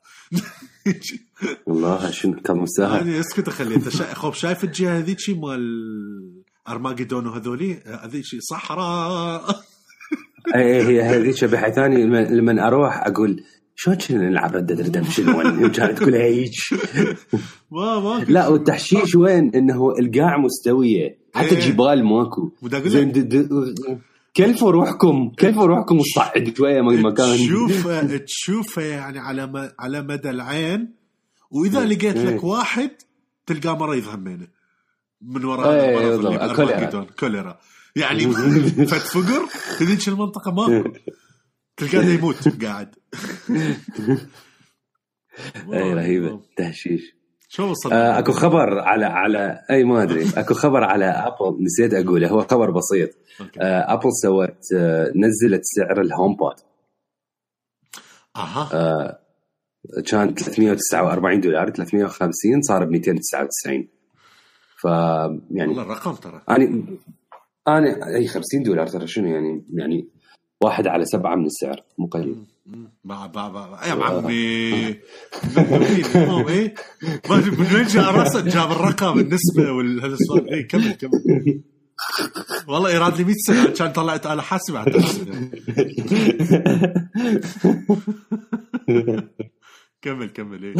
[LAUGHS] والله شنو كان مستاهل. يعني اسكت خلي أنت شا... خب شايف الجهة هذيك مال Armadillo وهذولي؟ هذيك شي صحراء. [LAUGHS] اي هي هذيك بحيث ثاني لما, لما أروح أقول شلون كنا نلعب Red Dead Redemption 1 كانت كلها هيك [LAUGHS] ما ما لا والتحشيش وين؟ إنه القاع مستوية. حتى إيه. جبال ماكو. كلفوا روحكم. كلفوا روحكم وصعد شوية من المكان. تشوف تشوفه يعني على. على مدى العين. وإذا لقيت إيه. لك واحد تلقاه مريض همينه من وراء إيه،. كوليرا. كوليرا. يعني [LAUGHS] فت فقر في ذيك المنطقة؟ ماكو. تلقاه يموت قاعد. [LAUGHS] أي رهيبة. تهشيش. شو وصل؟ آه، أكو خبر على على أي ما أدري. [LAUGHS] أكو خبر على ابل نسيت أقوله. هو خبر بسيط. آه، Apple سوت آه، نزلت سعر ال HomePod أها. آه، كان 349 دولار. 350 صار ب 299 ف يعني والله الرقم ترى. أنا أنا أي 50 دولار ترى شنو يعني؟ يعني واحد على سبعة من السعر. مو قليل. مع مع مع يا وين؟ هو إيه. [LAUGHS] من وين جاء راسه؟ جاب الرقم النسبة والهالسؤال اي كمل كمل. والله يراد لي 100 سنه كان طلعت اله حاسبة. على. [LAUGHS] كمل كمل إيه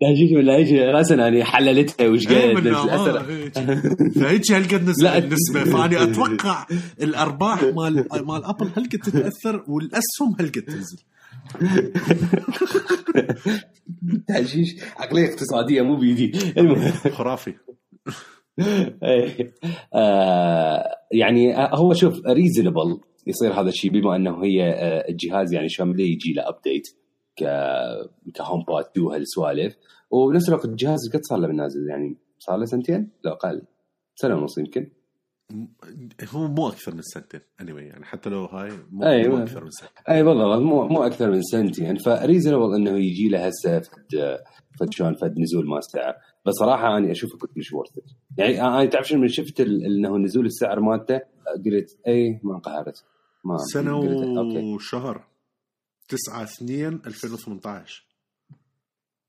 تهجيك ولا إيش راسا أنا حللتها وش إيه من- آه،. إيه. [LAUGHS] فهيك هالقد. النسبة فاني أتوقع الأرباح مال مال أبل هالقد تتأثر والأسهم هالقد تنزل [LAUGHS] تهجيش عقلية اقتصادية مو بيدي خرافي [LAUGHS] إيه. آه، يعني آه، هو شوف reasonable يصير هذا الشيء بما أنه هي آه، الجهاز يعني شامله يجي له update ك ك HomePod وهالسوالف وبنفس الوقت الجهاز قد صار له من نازل يعني صار له سنتين؟ لا أقل. سنة ونص يمكن. هو مو أكثر من سنتين anyway يعني حتى لو هاي مو, أيوة. مو أكثر من سنه أي بالضبط مو مو أكثر من سنتين. ف reasonable إنه يجي له هسه فد فد شلون؟ فد نزول مال سعر. بس صراحة أنا أشوفه كلش worth يعني أنا تعرف شنو؟ من شفت إنه نزول السعر مالته قلت اي ما انقهرت. ما سنة أوكي. وشهر. 9 2 2018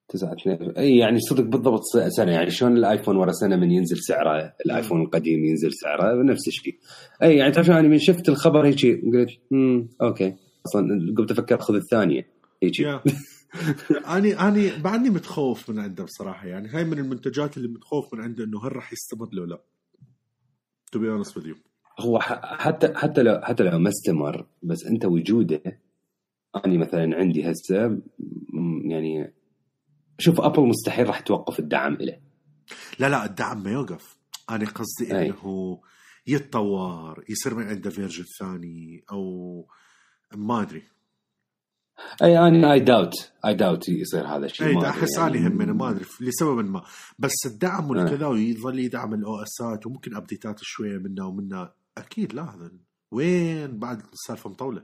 9 2 إي يعني صدق بالضبط سنة. يعني شلون الآيفون ورا سنة من ينزل سعره الآيفون القديم ينزل سعره نفس الشيء. إي يعني تعرف أنا من شفت الخبر هيك قلت امم أوكي. أصلا قمت أفكر خذ الثانية. هيك اني اني بعدني متخوف من عنده بصراحة. يعني هاي من المنتجات اللي متخوف من عنده إنه هل راح يستمر لو لا. to be honest هو حتى حتى لو حتى لو ما استمر بس أنت وجوده أني مثلا عندي هسه يعني شوف أبل مستحيل راح توقف الدعم له لا لا الدعم ما يوقف أنا قصدي أي. إنه يتطور يصير من عنده فيرجن ثاني أو ما أدري أي أنا اي داوت اي داوت يصير هذا الشيء أي أحس يعني. اني هم أنا ما أدري لسبب ما بس الدعم. والكذا ويظل يدعم ال OSات وممكن updateات شوية منه ومنه أكيد لا هذا وين بعد السالفة مطولة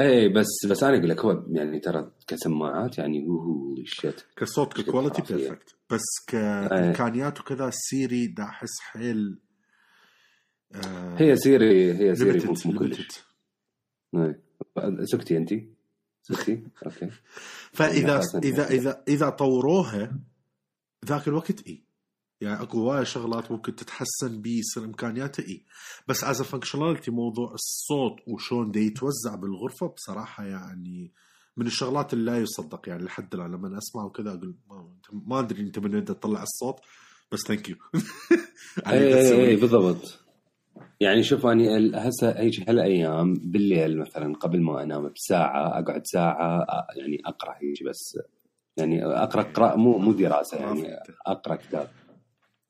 اي بس بس أنا أقول لك هو يعني ترى كسماعات يعني هو shit. كصوت بشكل ك quality خرافي. perfect بس كإمكانيات وكذا السيري دا أحس حيل آه هي سيري هي سيري مو كلش. limited. إي. سكتي أنت؟ سكتي؟ okay. فإذا أنت- اذا اذا إذا طوروها ذاك الوقت إي. يعني اكو وايد شغلات ممكن تتحسن بيه يصير إمكانياتها إي. بس as functionality موضوع الصوت وشون دي يتوزع بالغرفة بصراحة يعني من الشغلات اللي لا يصدق يعني لحد الآن. لما اسمع وكذا أقول ما, أدري أنت من وين تطلع الصوت بس thank you [LAUGHS] إي إي بالضبط. يعني شوف أني هسه هيك هالأيام بالليل مثلا قبل ما أنام بساعة أقعد ساعة يعني أقرأ هيك بس. يعني أقرأ قراءة مو مو دراسة يعني أقرأ كتاب.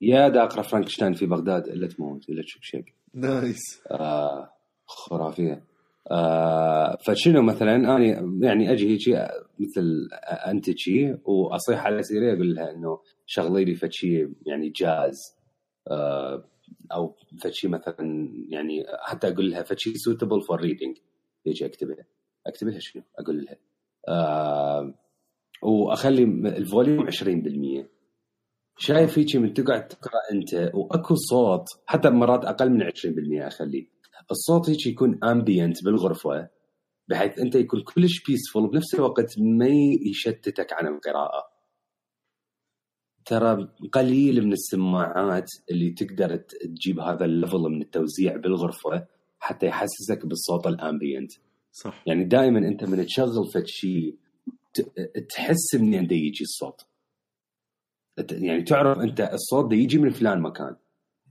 يا دا أقرأ فرانكشتاين في بغداد إلا تموت إلا تشوف شيء. nice. آه خرافية. آه فشنو مثلا؟ أنا يعني أجي هيك مثل أنت شي وأصيح على سيري أقول لها إنه شغلي لي فشي يعني جاز. آه أو فشي مثلا يعني حتى أقول لها فشي suitable for reading هيك اكتب لها اكتب لها شنو؟ أقول لها. آه وأخلي ال volume 20% شايف هيك من تقعد تقرأ أنت وأكو صوت حتى مرات أقل من 20% اخليه الصوت هيك يكون ambient بالغرفة بحيث أنت يكون كلش peaceful بنفس الوقت ما يشتتك عن القراءة. ترى قليل من السماعات اللي تقدر تجيب هذا ال level من التوزيع بالغرفة حتى يحسسك بالصوت ال ambient صح. يعني دائما أنت من تشغل فد شيء تحس منين يجي الصوت. يعني تعرف أنت الصوت دا يجي من فلان مكان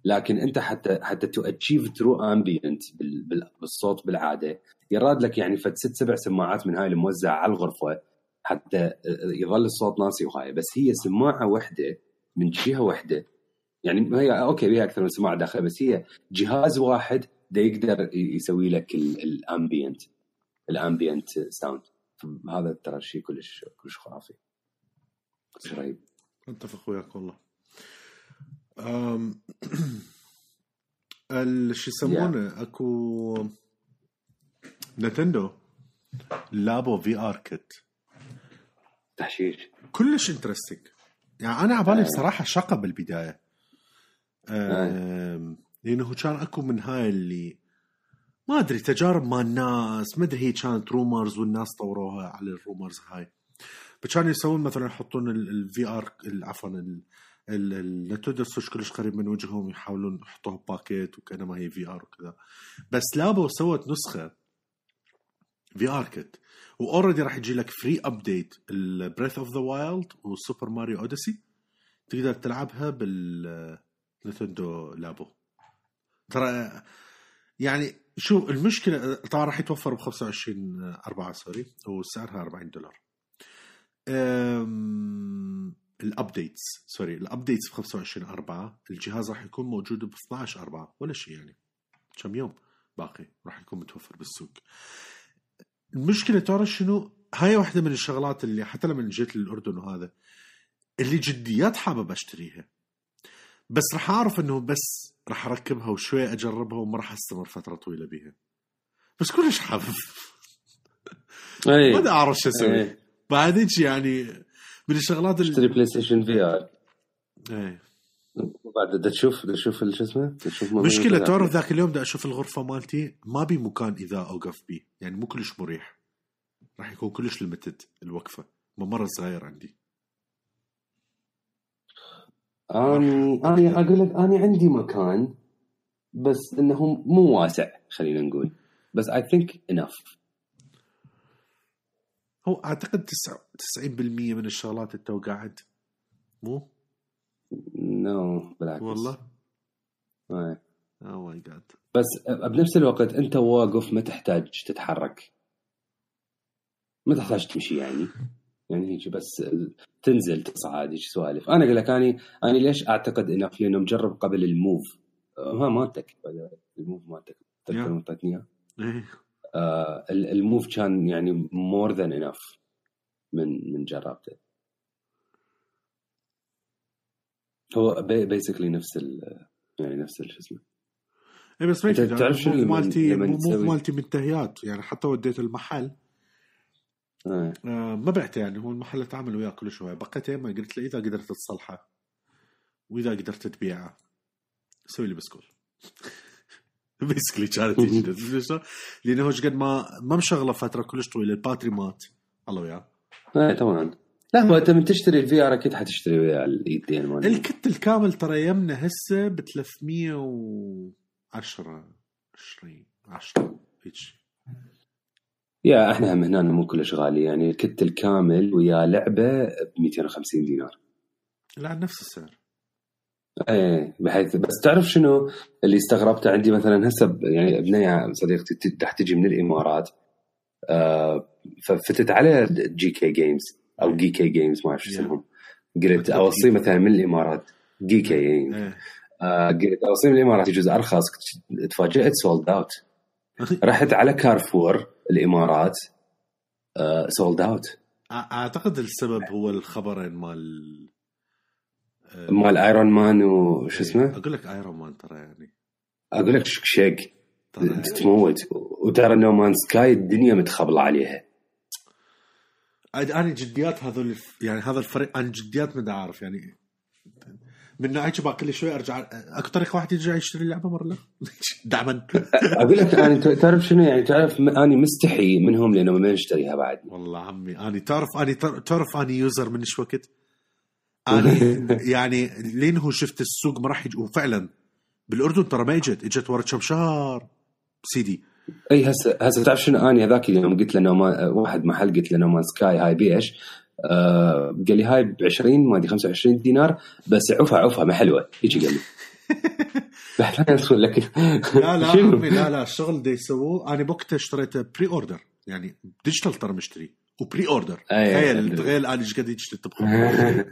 لكن أنت حتى حتى to achieve true ambient بالصوت بالعادة يراد لك يعني فد ست سبع سماعات من هاي الموزعة على الغرفة حتى يظل الصوت ناسي وهاي. بس هي سماعة واحدة من جهة واحدة يعني هي okay بيها أكثر من سماعة داخليه بس هي جهاز واحد دا يقدر يسوي لك ال ambient ال ambient sound هذا ترى شيء كلش كلش خرافي. رهيب. أتفق وياك والله. [CLEARS THROAT] شو يسمونه؟ أكو نتندو. لابو VR kit تحشيش. كلش interesting يعني أنا على بالي آه. بصراحة شقة بالبداية. أم... لأنه كان أكو من هاي اللي ما أدري تجارب مال الناس. ما أدري هي كانت rumors والناس طوروها على ال rumors هاي. فكانوا يسوون مثلا يحطون ال VR عفوا ال- ال- النتندو سويتش كلش قريب من وجههم يحاولون يحطوها باكيت وكانما هي VR وكذا. بس لابو سوت نسخة VR kit و already راح يجي لك free update ل Breath of the Wild وسوبر ماريو أوديسي. تقدر تلعبها بالنتندو لابو. ترى يعني شو المشكلة طبعا راح يتوفر ب 25 4 sorry وسعرها 40 دولار. ال updates sorry ال updates ب 25 4 الجهاز راح يكون موجود ب 12 4 ولا شيء يعني. كم يوم باقي راح يكون متوفر بالسوق. المشكلة ترى شنو؟ هاي واحدة من الشغلات اللي حتى لما جيت للأردن وهذا اللي جديات حابب أشتريها. بس راح أعرف إنه بس راح أركبها وشوي أجربها وما راح أستمر فترة طويلة بيها. بس كلش حابب. ما أعرف شو أسوي. بعد هيك يعني من الشغلات اشتري اللي بلاي ستيشن VR إيه. بعد دا تشوف دا تشوف شو اسمه؟ تشوف مميزات. تعرف ذاك اليوم دا أشوف الغرفة مالتي ما بي مكان إذا أوقف بيه يعني مو كلش مريح. راح يكون كلش limited الوقفة. ممر صغير عندي. اني اني أقول لك اني عندي مكان بس إنه مو واسع خلينا نقول. بس I think enough هو أعتقد 90% من الشغلات انت وقاعد مو؟ no بالعكس. والله؟ إيه. oh my God بس بنفس الوقت أنت واقف ما تحتاج تتحرك. ما تحتاج تمشي يعني. يعني هيك بس تنزل تصعد هيك سوالف. أنا أقول لك اني اني ليش أعتقد انه لأنه مجرب قبل ال Move؟ ما مالتك ال Move مالتك تذكر اعطيتني اياه إيه. آه، ال- ال Move كان يعني more than enough من من جربته هو basically نفس ال يعني نفس شو اسمه إيه بس ما تعرف لما- مالتي ال Move مالتي منتهيات. يعني حتى وديت المحل. آه. آه ما بعته يعني. هو المحل اتعامل وياه كل شوي بقيته ما قلت له إذا قدرت تصلحه وإذا قدرت تبيعه سوي لي بسكول basically [LAUGHS] كانت. لأنه قد ما ما مشغلة فترة كلش طويلة. ال battery مات. الله وياه. إيه طبعا. لا هو انت من تشتري ال VR أكيد حتشتري ويا الايدين مال ال kit الكامل ترى يمنا هسه ب 310 20 10 هيك يا إحنا هم هنا مو كلش غالي. يعني ال kit الكامل ويا لعبة ب 250 دينار. لا نفس السعر. إيه بحيث بس تعرف شنو؟ اللي استغربته عندي مثلا هسه يعني ابني صديقتي ت- راح تجي من الإمارات آه ففتت على Geekay Games أو Geekay Games ما أعرف شو Yeah. اسمهم. قلت اوصيه مثلا من الإمارات Geekay إيه. آه قلت اوصيه من الإمارات يجوز أرخص تفاجأت sold out [LAUGHS] رحت على كارفور الإمارات آه سولد اوت أع- أعتقد السبب هو الخبرين مال آه، مال ايرون مان وش اسمه؟ أقول لك ايرون مان ترى يعني. أقول لك شق ترى تموت وترى نو مان سكاي الدنيا متخبلة عليها. أنا جديات هذول يعني هذا الفريق أنا جديات ما أعرف يعني. من نوعية شباب كل شوي ارجع طريقة واحد يرجع يشتري اللعبة مرة [LAUGHS] دعما أقول لك أنا تعرف شنو يعني؟ تعرف أنا مستحي منهم لأنه ما نشتريها بعد. والله عمي أنا تعرف أنا تعرف أنا user من إيش وقت؟ أنا [LAUGHS] يعني لأنه شفت السوق ما راح يجي وفعلا بالأردن ترى ما اجت إجت ورا كم شهر. سيدي. أي هسه هسه تعرف شنو؟ آني هذاك اليوم قلت له No Ma واحد محل قلت له No Man's Sky هاي بيش آه قال لي هاي ب 20 ما أدري 25 دينار بس عفها عفها ما حلوة. هيك قال لي. [LAUGHS] لا لا؟ عمي لا لا الشغل ده يسووه. أنا بوقتها اشتريته pre-order يعني digital ترى مشتري. و pre-order. تخيل تخيل أنا إيش قد يشتري تبغى. [LAUGHS]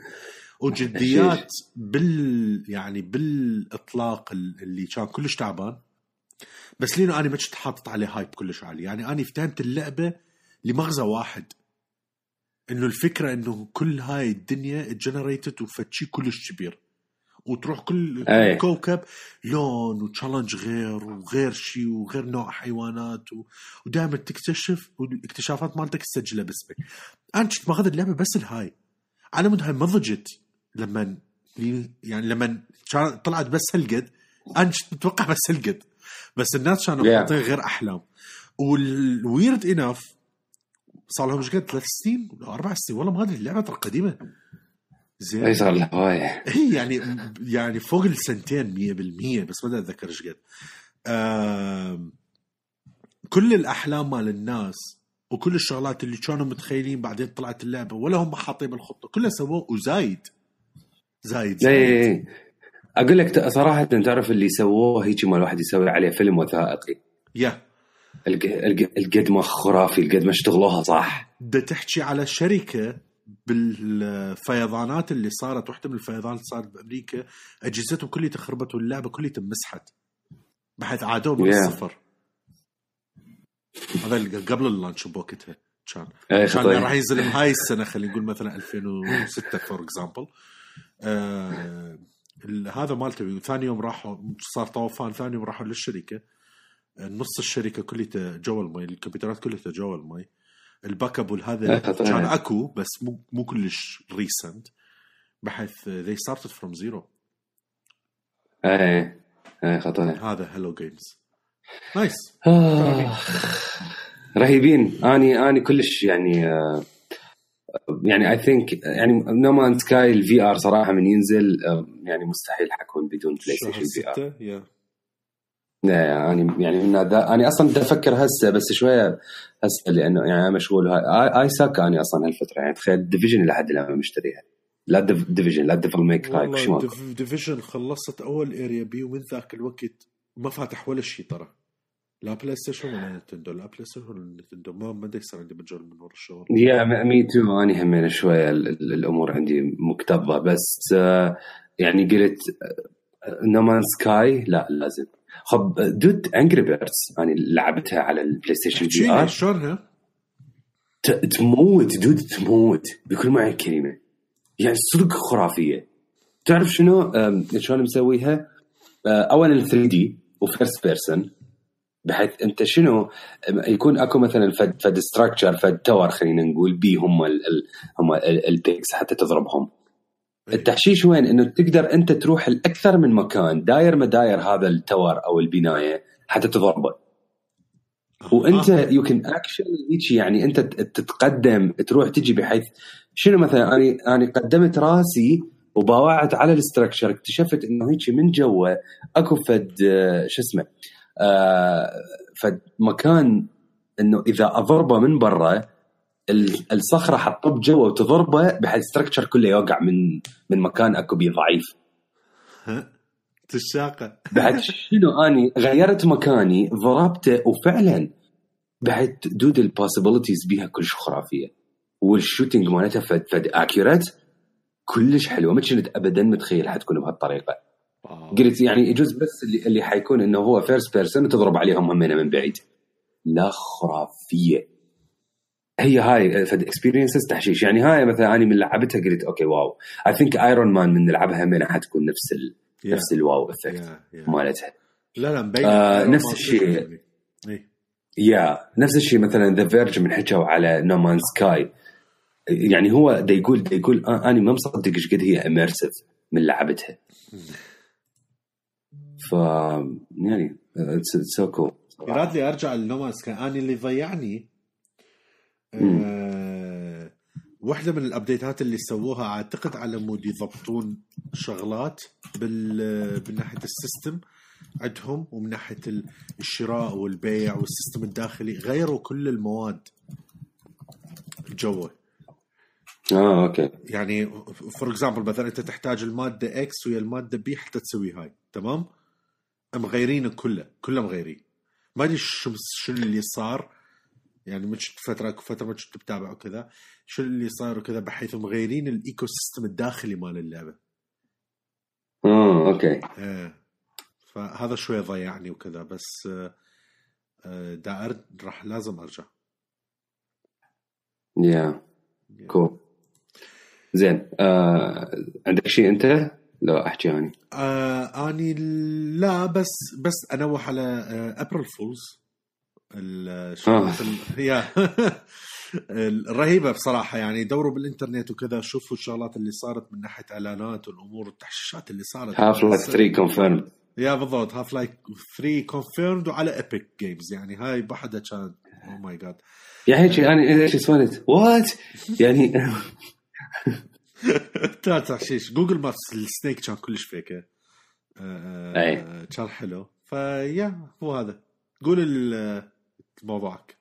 وجديات [LAUGHS] بال يعني بالإطلاق اللي كان كلش تعبان. بس لأنه أنا ما كنت حاطط عليه hype كلش عالي. يعني أنا افتهمت اللعبة لمغزى واحد. إنه الفكرة إنه كل هاي الدنيا generated وفتشي كلش كبير. وتروح كل أي. كوكب لون و challenge غير وغير شيء وغير نوع حيوانات و... ودائما تكتشف والاكتشافات مالتك تسجلها باسمك. أنا كنت ماخذ اللعبة بس الهاي. على مود هاي ما ضجت. لما يعني لما طلعت بس هالقد. أنا كنت متوقع بس هالقد. بس الناس كانوا Yeah. حاطين غير أحلام. وال weird enough صار لهم إيش قد ثلاث سنين ولا أربع سنين. والله ما أدري اللعبة ترى قديمة. زين. إي صار هوايه هي يعني يعني فوق السنتين 100% بس ما أتذكر إيش قد. كل الأحلام مال الناس وكل الشغلات اللي كانوا متخيلين بعدين طلعت اللعبة ولا هم حاطين بالخطة. كلها سووه وزايد. زايد اي زايد. اي أقول لك صراحة تعرف اللي سووه هيك ما الواحد يسوي عليه فيلم وثائقي. يا. الق- الق- القد ما خرافي القد ما اشتغلوها صح. بدها تحكي على شركة بالفيضانات اللي صارت واحدة من الفيضانات اللي صارت بأمريكا أجهزتهم كلها تخربت واللعبة كلها مسحت بحيث عادوا من Yeah. الصفر. هذا اللي قبل ال launch بوقتها كان. كان راح ينزل بهاي السنة خلينا نقول مثلا 2006 for example ال- هذا مالته. ثاني يوم راحوا صار طوفان ثاني يوم راحوا للشركة. نص الشركة كلها جوا المي الكمبيوترات كلها جوا المي. ال backup والهذا إيه،. كان أكو بس مو مو كلش recent بحيث they started from zero. إيه إيه خطير هذا Hello Games nice آه. رهيبين. آني آني كلش يعني آه، يعني I think يعني No Man's Sky ال VR صراحة من ينزل يعني مستحيل حكون بدون PlayStation VR يعني يعني من هذا أنا أصلا بدي أفكر هسه بس شوية هسه لأنه يعني مشغول. هاي I suck اني أصلا هالفترة يعني تخيل Division لحد الآن ما مشتريها. لا Division لا Devil May Cry شو Division خلصت أول area بي ومن ذاك الوقت ما فاتح ولا شيء ترى. لا PlayStation ولا Nintendo. لا PlayStation ولا Nintendo. ما ما يصير عندي مجال من ورا الشغل. yeah me too اني همين شوية ال- ال- الأمور عندي مكتظة. بس آه، يعني قلت No Man's Sky لا لازم. خب dude Angry Birds يعني لعبتها على ال PlayStation VR شلونها؟ تموت dude تموت. بكل معنى الكلمة يعني صدق خرافية. تعرف شنو؟ شلون مسويها؟ أه، اولا 3D و first person بحيث أنت شنو؟ يكون أكو مثلا فد فد structure فد tower خلينا نقول بي هم ال ال هم ال pigs حتى تضربهم. التحشيش وين؟ إنه تقدر أنت تروح لأكثر من مكان داير ما داير هذا ال tower أو البناية حتى تضربه. وأنت. you can actually هيك يعني أنت تتقدم تروح تجي بحيث شنو مثلا؟ أنا أنا قدمت راسي وباوعت على ال structure اكتشفت إنه هيك من جوا أكو فد آه، شو اسمه؟ آه، فد مكان إنه إذا أضربه من برا ال- الصخرة حتطب جوا وتضربه بحيث ال structure كله يوقع من من مكان أكو بيه ضعيف؟ [LAUGHS] تشاقة [LAUGHS] بعد شنو أني غيرت مكاني ضربته وفعلا بعد dude ال possibilities بيها كلش خرافية وال shooting مالتها فد فد accurate كلش حلوة ما كنت ابدا متخيل حتكون بهالطريقة. قلت يعني يجوز بس اللي اللي حيكون إنه هو first person تضرب عليهم همينه من بعيد لا خرافية هي هاي فد experiences تحشيش يعني هاي مثلا أنا من لعبتها قلت okay wow I think Iron Man من نلعبها همينه حتكون نفس ال... yeah. نفس ال wow effect yeah. yeah. مالتها لا لا مبين آه، نفس الشيء. يعني. إيه. yeah نفس الشيء مثلا The Verge من حكوا على No Man's Sky يعني هو دا يقول دا يقول آه أنا ما مصدق إيش قد هي immersive من لعبتها ف يعني so cool يراد لي ارجع ل No Man's Sky أنا اللي ضيعني آه واحدة من ال update ات اللي سووها أعتقد على مود يضبطون شغلات بال من ناحية ال system عندهم ومن ناحية ال- الشراء والبيع وال system الداخلي غيروا كل المواد جوا آه okay. يعني for example مثلا أنت تحتاج المادة X ويا المادة B حتى تسوي هاي تمام؟ مغيرين كله كله مغيرين ما أدري شو شو اللي صار. يعني مش فترة فترة ما كنت بتابع وكذا. شو اللي صار وكذا بحيث مغيرين ال ecosystem الداخلي مال اللعبة. آه okay. إيه. فهذا شوي ضيعني وكذا بس آه، دا أرد راح لازم أرجع. yeah cool زين آه عندك شيء أنت؟ لا أحكي يعني. آه أني لا بس بس أنوه على آه April Fools هي الرهيبه بصراحة يعني. دوروا بالإنترنت وكذا شوفوا الشغلات اللي صارت من ناحية إعلانات والأمور والتحشيشات اللي صارت. Half-Life 3 confirmed yeah بالضبط Half-Life 3 confirmed وعلى Epic Games يعني. هاي بحدها كان oh oh my God يعني هيك أنا إيش سويت؟ what؟ يعني [LAUGHS] لا تحشيش Google Maps ال snake كان كلش فيكه آه،. آه، كان حلو. ف yeah هو هذا. قول ال- موضوعك.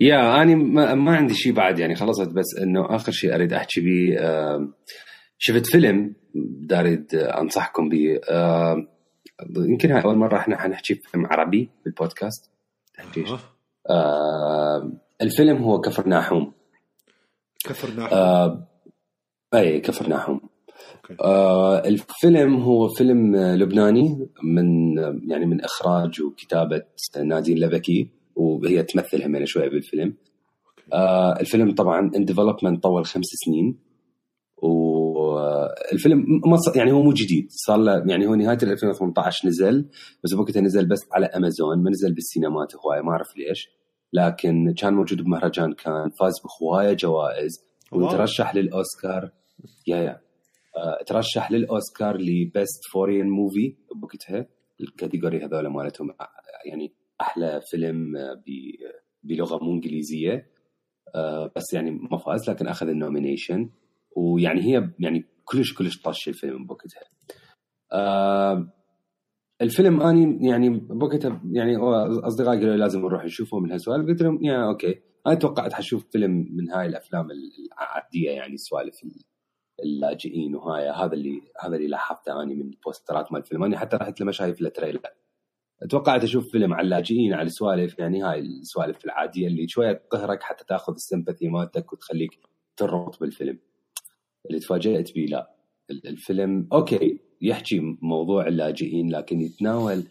yeah أنا ما, ما عندي شيء بعد يعني خلصت بس إنه آخر شيء أريد أحكي به آه، شفت فيلم داريد أنصحكم به آه، يمكن هاي أول مرة إحنا حنحكي فيلم عربي بالبودكاست. تحشيش آه، آه، الفيلم هو كفر ناحوم. كفر ناحية آه، أي كفر ناحوم okay. آه الفيلم هو فيلم آه، لبناني من آه، يعني من إخراج وكتابة نادين لبكي وهي تمثل همين شوية بالفيلم. آه الفيلم طبعا in development طول خمس سنين. والفيلم ما ص- يعني هو مو جديد. صار له يعني هو نهاية 2018 نزل بس بوقتها نزل بس على أمازون ما نزل بالسينمات هواية ما أعرف ليش. لكن كان موجود بمهرجان كان فاز بهوايه جوائز. وترشح للأوسكار. yeah yeah. آه، ترشح للأوسكار ل best foreign movie بوقتها. ال category هذول مالتهم آه، يعني أحلى فيلم آه، بلغة مو إنجليزية. بس يعني ما فاز لكن أخذ ال nomination. ويعني هي يعني كلش كلش طش الفيلم بوقتها. الفيلم أني يعني بوقتها يعني أصدقائي قالوا لازم نروح نشوفه من هالسوالف. قلت لهم yeah okay. أنا توقعت حشوف فيلم من هاي الأفلام العادية يعني سوالف اللاجئين وهاي. هذا اللي هذا اللي لاحظته أني من البوسترات مال الفيلم. أنا حتى رحت لما شايف له توقعت أشوف فيلم على اللاجئين على السوالف يعني هاي السوالف العادية اللي شوية تقهرك حتى تاخذ ال sympathy مالتك وتخليك تربط بالفيلم. اللي تفاجأت به لا. ال- الفيلم أوكي. يحكي موضوع اللاجئين لكن يتناول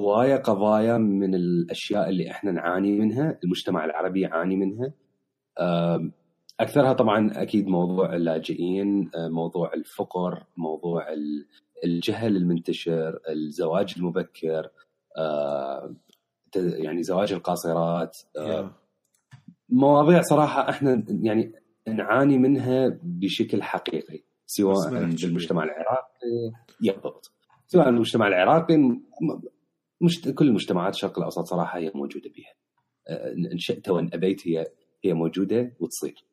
هوايه قضايا من الأشياء اللي إحنا نعاني منها المجتمع العربي يعاني منها. أكثرها طبعا أكيد موضوع اللاجئين آه، موضوع الفقر موضوع ال- الجهل المنتشر الزواج المبكر يعني زواج القاصرات. مواضيع صراحة إحنا يعني نعاني منها بشكل حقيقي. سواء ما نحكي بالمجتمع العراقي. بالضبط سواء المجتمع العراقي مش كل المجتمعات الشرق الأوسط صراحة هي موجودة بها. آه، ان شئت وإن أبيت هي هي موجودة وتصير.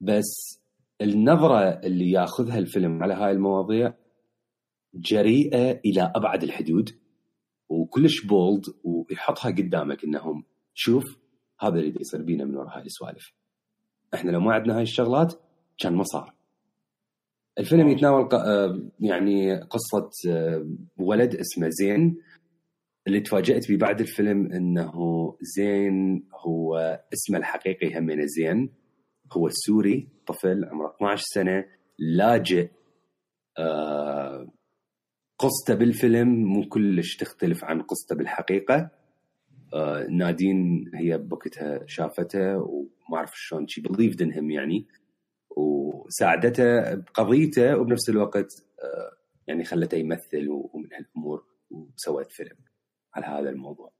بس النظرة اللي ياخذها الفيلم على هاي المواضيع جريئة إلى أبعد الحدود وكلش بولد ويحطها قدامك إنهم شوف هذا اللي يصير بينا من وراء هاي السوالف. إحنا لو ما عندنا هاي الشغلات كان ما صار. الفيلم يتناول آه، يعني قصة آه، ولد اسمه زين اللي تفاجأت به بعد الفيلم إنه زين هو اسمه الحقيقي همين زين. هو سوري طفل عمره 12 سنة لاجئ آه، قصته بالفيلم. مو كلش تختلف عن قصته بالحقيقة. نادين هي بوقتها شافته وما أعرف شلون شي in him يعني. وساعدته بقضيته وبنفس الوقت آه، يعني خلته يمثل ومن هالأمور وسوت فيلم على هذا الموضوع.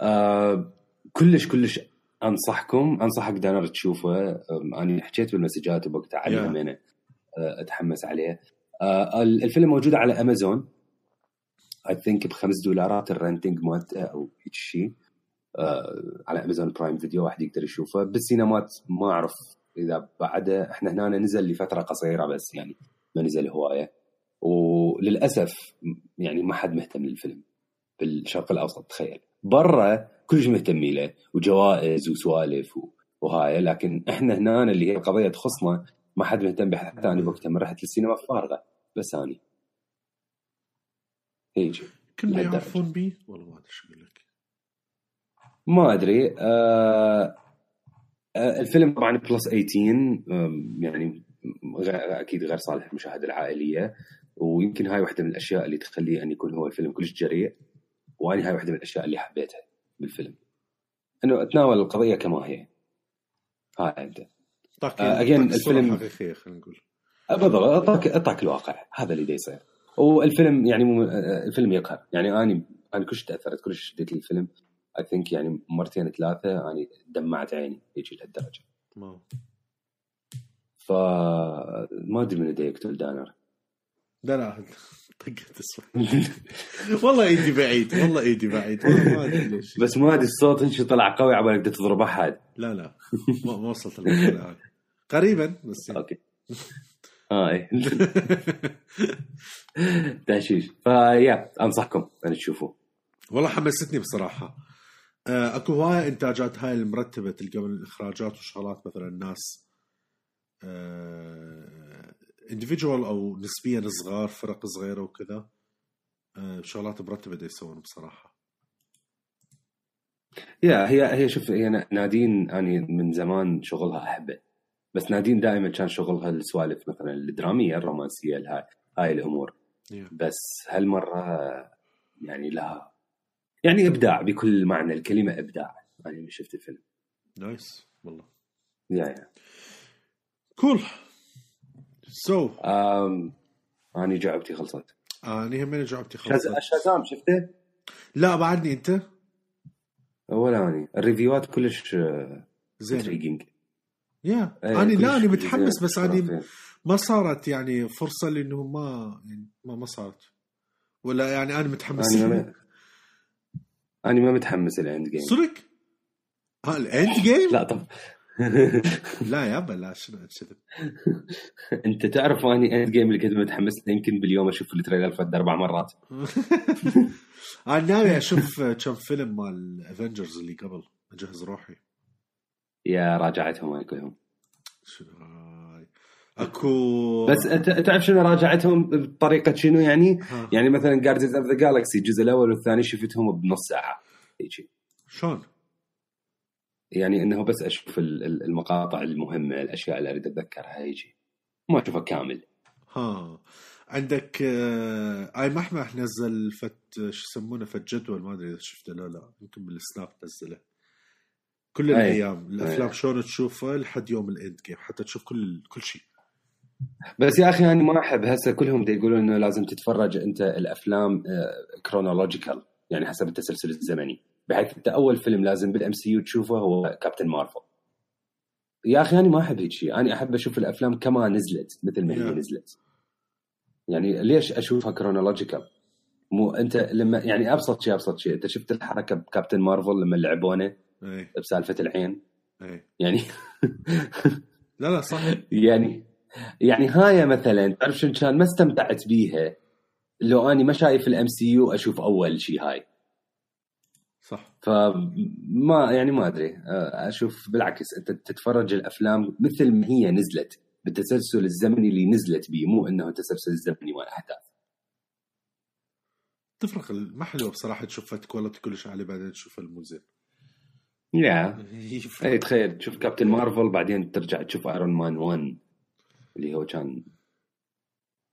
آه، كلش كلش انصحكم أنصحك دانر تشوفه أنا حكيت بالمسجات بوقتها عليه Yeah. آه، أتحمس عليه. الفيلم موجود على أمازون I think بخمس دولارات ال renting مالته أو هيك شيء على Amazon Prime Video واحد يقدر يشوفه بالسينمات ما أعرف إذا بعده إحنا هنا نزل لفترة قصيرة بس يعني ما نزل هواية. وللأسف يعني ما حد مهتم للفيلم بالشرق الأوسط تخيل. برا كلش مهتمين له وجوائز وسوالف وهاي. لكن إحنا هنا اللي هي القضية تخصنا ما حد مهتم بها. حتى أنا وقتها من رحت للسينما فارغة بس اني هيجي. كنا لهالدرجة. يعرفون بي؟ والله ما أدري شو أقول لك. ما أدري. آه الفيلم طبعا plus 18 آم، يعني أكيد غير صالح للمشاهده العائلية ويمكن هاي واحدة من الأشياء اللي تخليه أن يكون هو الفيلم كلش جريء وأنا هاي واحدة من الأشياء اللي حبيتها بالفيلم. إنه أتناول القضية كما هي. هاي آه، again، أعطاك الصورة الفيلم- الحقيقية خلينا نقول. بالضبط اعطاك اعطاك الواقع. هذا اللي يصير. والفيلم يعني آه، الفيلم يقهر. يعني اني أنا كلش تأثرت كلش شديت الفيلم اي ثينك يعني مرتين ثلاثة اني دمعت عيني يجي لهالدرجة. ما فما أدري من يقتل دانر. لا طقت الصوت. والله ايدي بعيد والله ايدي بعيد والله ما أدري ليش. بس ما أدري الصوت هيك طلع قوي على بالك تضرب أحد. لا لا ما وصلت المرحله هاي قريبا بس. يعني. okay. آه إيه. [LAUGHS] تحشيش. ف yeah أنصحكم أن تشوفوه. والله حمستني بصراحة. اكو هواي انتاجات هاي المرتبة تلقى من الاخراجات وشغلات مثلا الناس individual أو نسبيا صغار فرق صغيرة وكذا آه، شغلات مرتبة دا يسوون بصراحة. yeah هي هي شوف هي نادين أني من زمان شغلها أحبه بس نادين دائما كان شغلها السوالف مثلا الدرامية الرومانسية هاي هاي الأمور. Yeah. بس هالمرة يعني لها يعني إبداع بكل معنى الكلمة إبداع. أنا من شفت الفيلم. nice والله. yeah yeah. cool. so اني جعبتي خلصت. اني همين جعبتي خلص شاز- شازام شفته؟ لا بعدني أنت. ولا اني الريفيوات كلش زين intriguing yeah إيه، اني لا اني متحمس زين، بس اني. ما صارت يعني فرصة لأنه ما يعني ما ما صارت. ولا يعني أنا متحمس أنا ما أنا ما متحمس ال Endgame صدق؟ ها ال Endgame؟ لا طب. [LAUGHS] لا يابا لا شنو كذب أنت تعرف أني Endgame اللي كنت متحمس له يمكن باليوم أشوف ال trailer فد أربع مرات. [LAUGHS] أنا ناوي أشوف كم فيلم مال Avengers اللي قبل اجهز روحي. yeah راجعتهم كلهم شنو؟ اكو بس انت تعرف شنو راجعتهم بطريقة شنو يعني؟ ها. يعني مثلا Guardians of the Galaxy الجزء الأول والثاني شفتهم بنص ساعة هيجي شلون؟ يعني إنه بس أشوف ال- ال- المقاطع المهمة الأشياء اللي أريد أتذكرها هيجي ما أشوفها كامل ها عندك آه، آي محمح نزل فد شو يسمونه فد جدول ما أدري إذا شفته لا لا يمكن بالسناب نزله كل. الأيام الأفلام. شلون تشوفها لحد يوم ال Endgame حتى تشوف كل كل شيء بس يا أخي أنا ما أحب هسه كلهم يقولون إنه لازم تتفرج أنت الأفلام chronological يعني حسب التسلسل الزمني. بحيث أنت أول فيلم لازم بال MCU تشوفه هو Captain Marvel يا أخي أنا ما أحب هيك شيء. أنا أحب أشوف الأفلام كما نزلت مثل ما هي Yeah. نزلت. يعني ليش أشوفها chronological مو أنت لما يعني أبسط شيء أبسط شيء. أنت شفت الحركة ب Captain Marvel لما لعبونه اي بسالفة العين؟ اي يعني لا لا صح [LAUGHS] يعني يعني هاي مثلا تعرف شنو كان؟ ما استمتعت بيها. لو أني ما شايف ال MCU أشوف أول شيء هاي. صح. فما يعني ما أدري. أشوف بالعكس أنت تتفرج الأفلام مثل ما هي نزلت بالتسلسل الزمني اللي نزلت بيه مو إنه التسلسل الزمني مال الاحداث تفرق ما حلوة بصراحة تشوف quality كلش عالي بعدين تشوف المو زين yeah يفرق. [LAUGHS] اي تخيل تشوف Captain Marvel بعدين ترجع تشوف Iron Man 1 اللي هو كان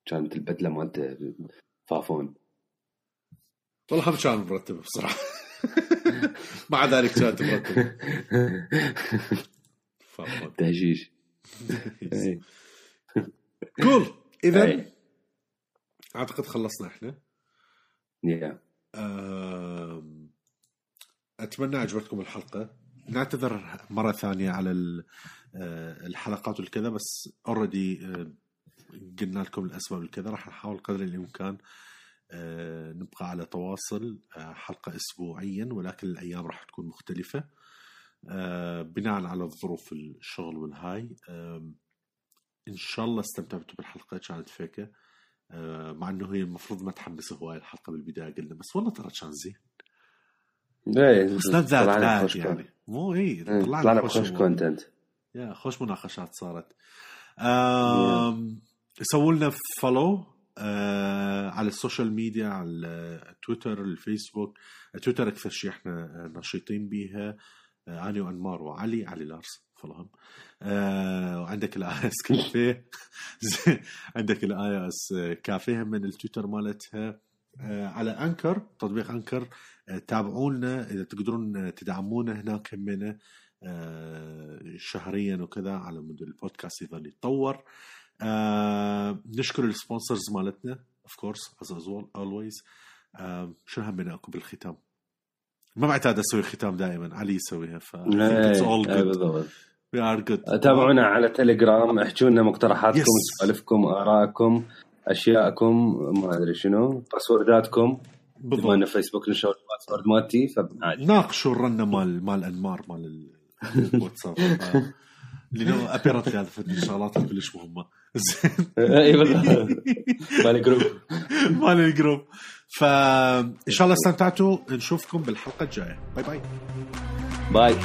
كانت البدلة مالته فافون. والله هم كان مرتب بصراحة. [LAUGHS] مع ذلك كانت مرتب. تهجيش إي. cool. إذا. أعتقد خلصنا إحنا. أتمنى عجبتكم الحلقة. نعتذر مرة ثانية على أه، الحلقات والكذا بس already قلنا لكم الأسباب الكذا راح نحاول قدر الإمكان أه، نبقى على تواصل حلقة اسبوعيا ولكن الأيام راح تكون مختلفة. بناء على الظروف الشغل والهاي إن شاء الله استمتعتوا بالحلقة كانت فيكة. مع إنه هي المفروض ما تحمس هواي الحلقة بالبداية قلنا بس والله ترى كان زين. لا ذات يعني مو اي طلعنا بخوش أمور. content yeah خوش مناقشات صارت سووا لنا follow آه على ال social media على تويتر الفيسبوك تويتر أكثر شيء إحنا نشيطين بيها آه أنا وانمار وعلي علي لارس فولوهم آه وعندك الاي اس كافيه عندك الاي اس كافيه من التويتر مالتها على أنكر تطبيق أنكر آه تابعونا إذا تقدرون آه، تدعمونا هناك همنا آه، شهريا وكذا على مود البودكاست يظل يتطور. آه، نشكر ال sponsors مالتنا of course as always شنو همنا أكو بالختام؟ ما معتاد أسوي ختام دائما علي يسويها ف. بالضبط good. تابعونا على تليجرام احجوا لنا مقترحاتكم Yes. سوالفكم آرائكم. أشياءكم ما أدري شنو باسورداتكم بما ان فيسبوك نشر ال password مالتي فعادي ناقشوا الرنه مال مال أنمار مال ال- الواتساب. [LAUGHS] لأنه apparently هذا فد الشغلات كلش مهمه زين. [LAUGHS] اي مال group [LAUGHS] مال ال group فان شاء الله استمتعتوا. نشوفكم بالحلقة الجاية. bye bye bye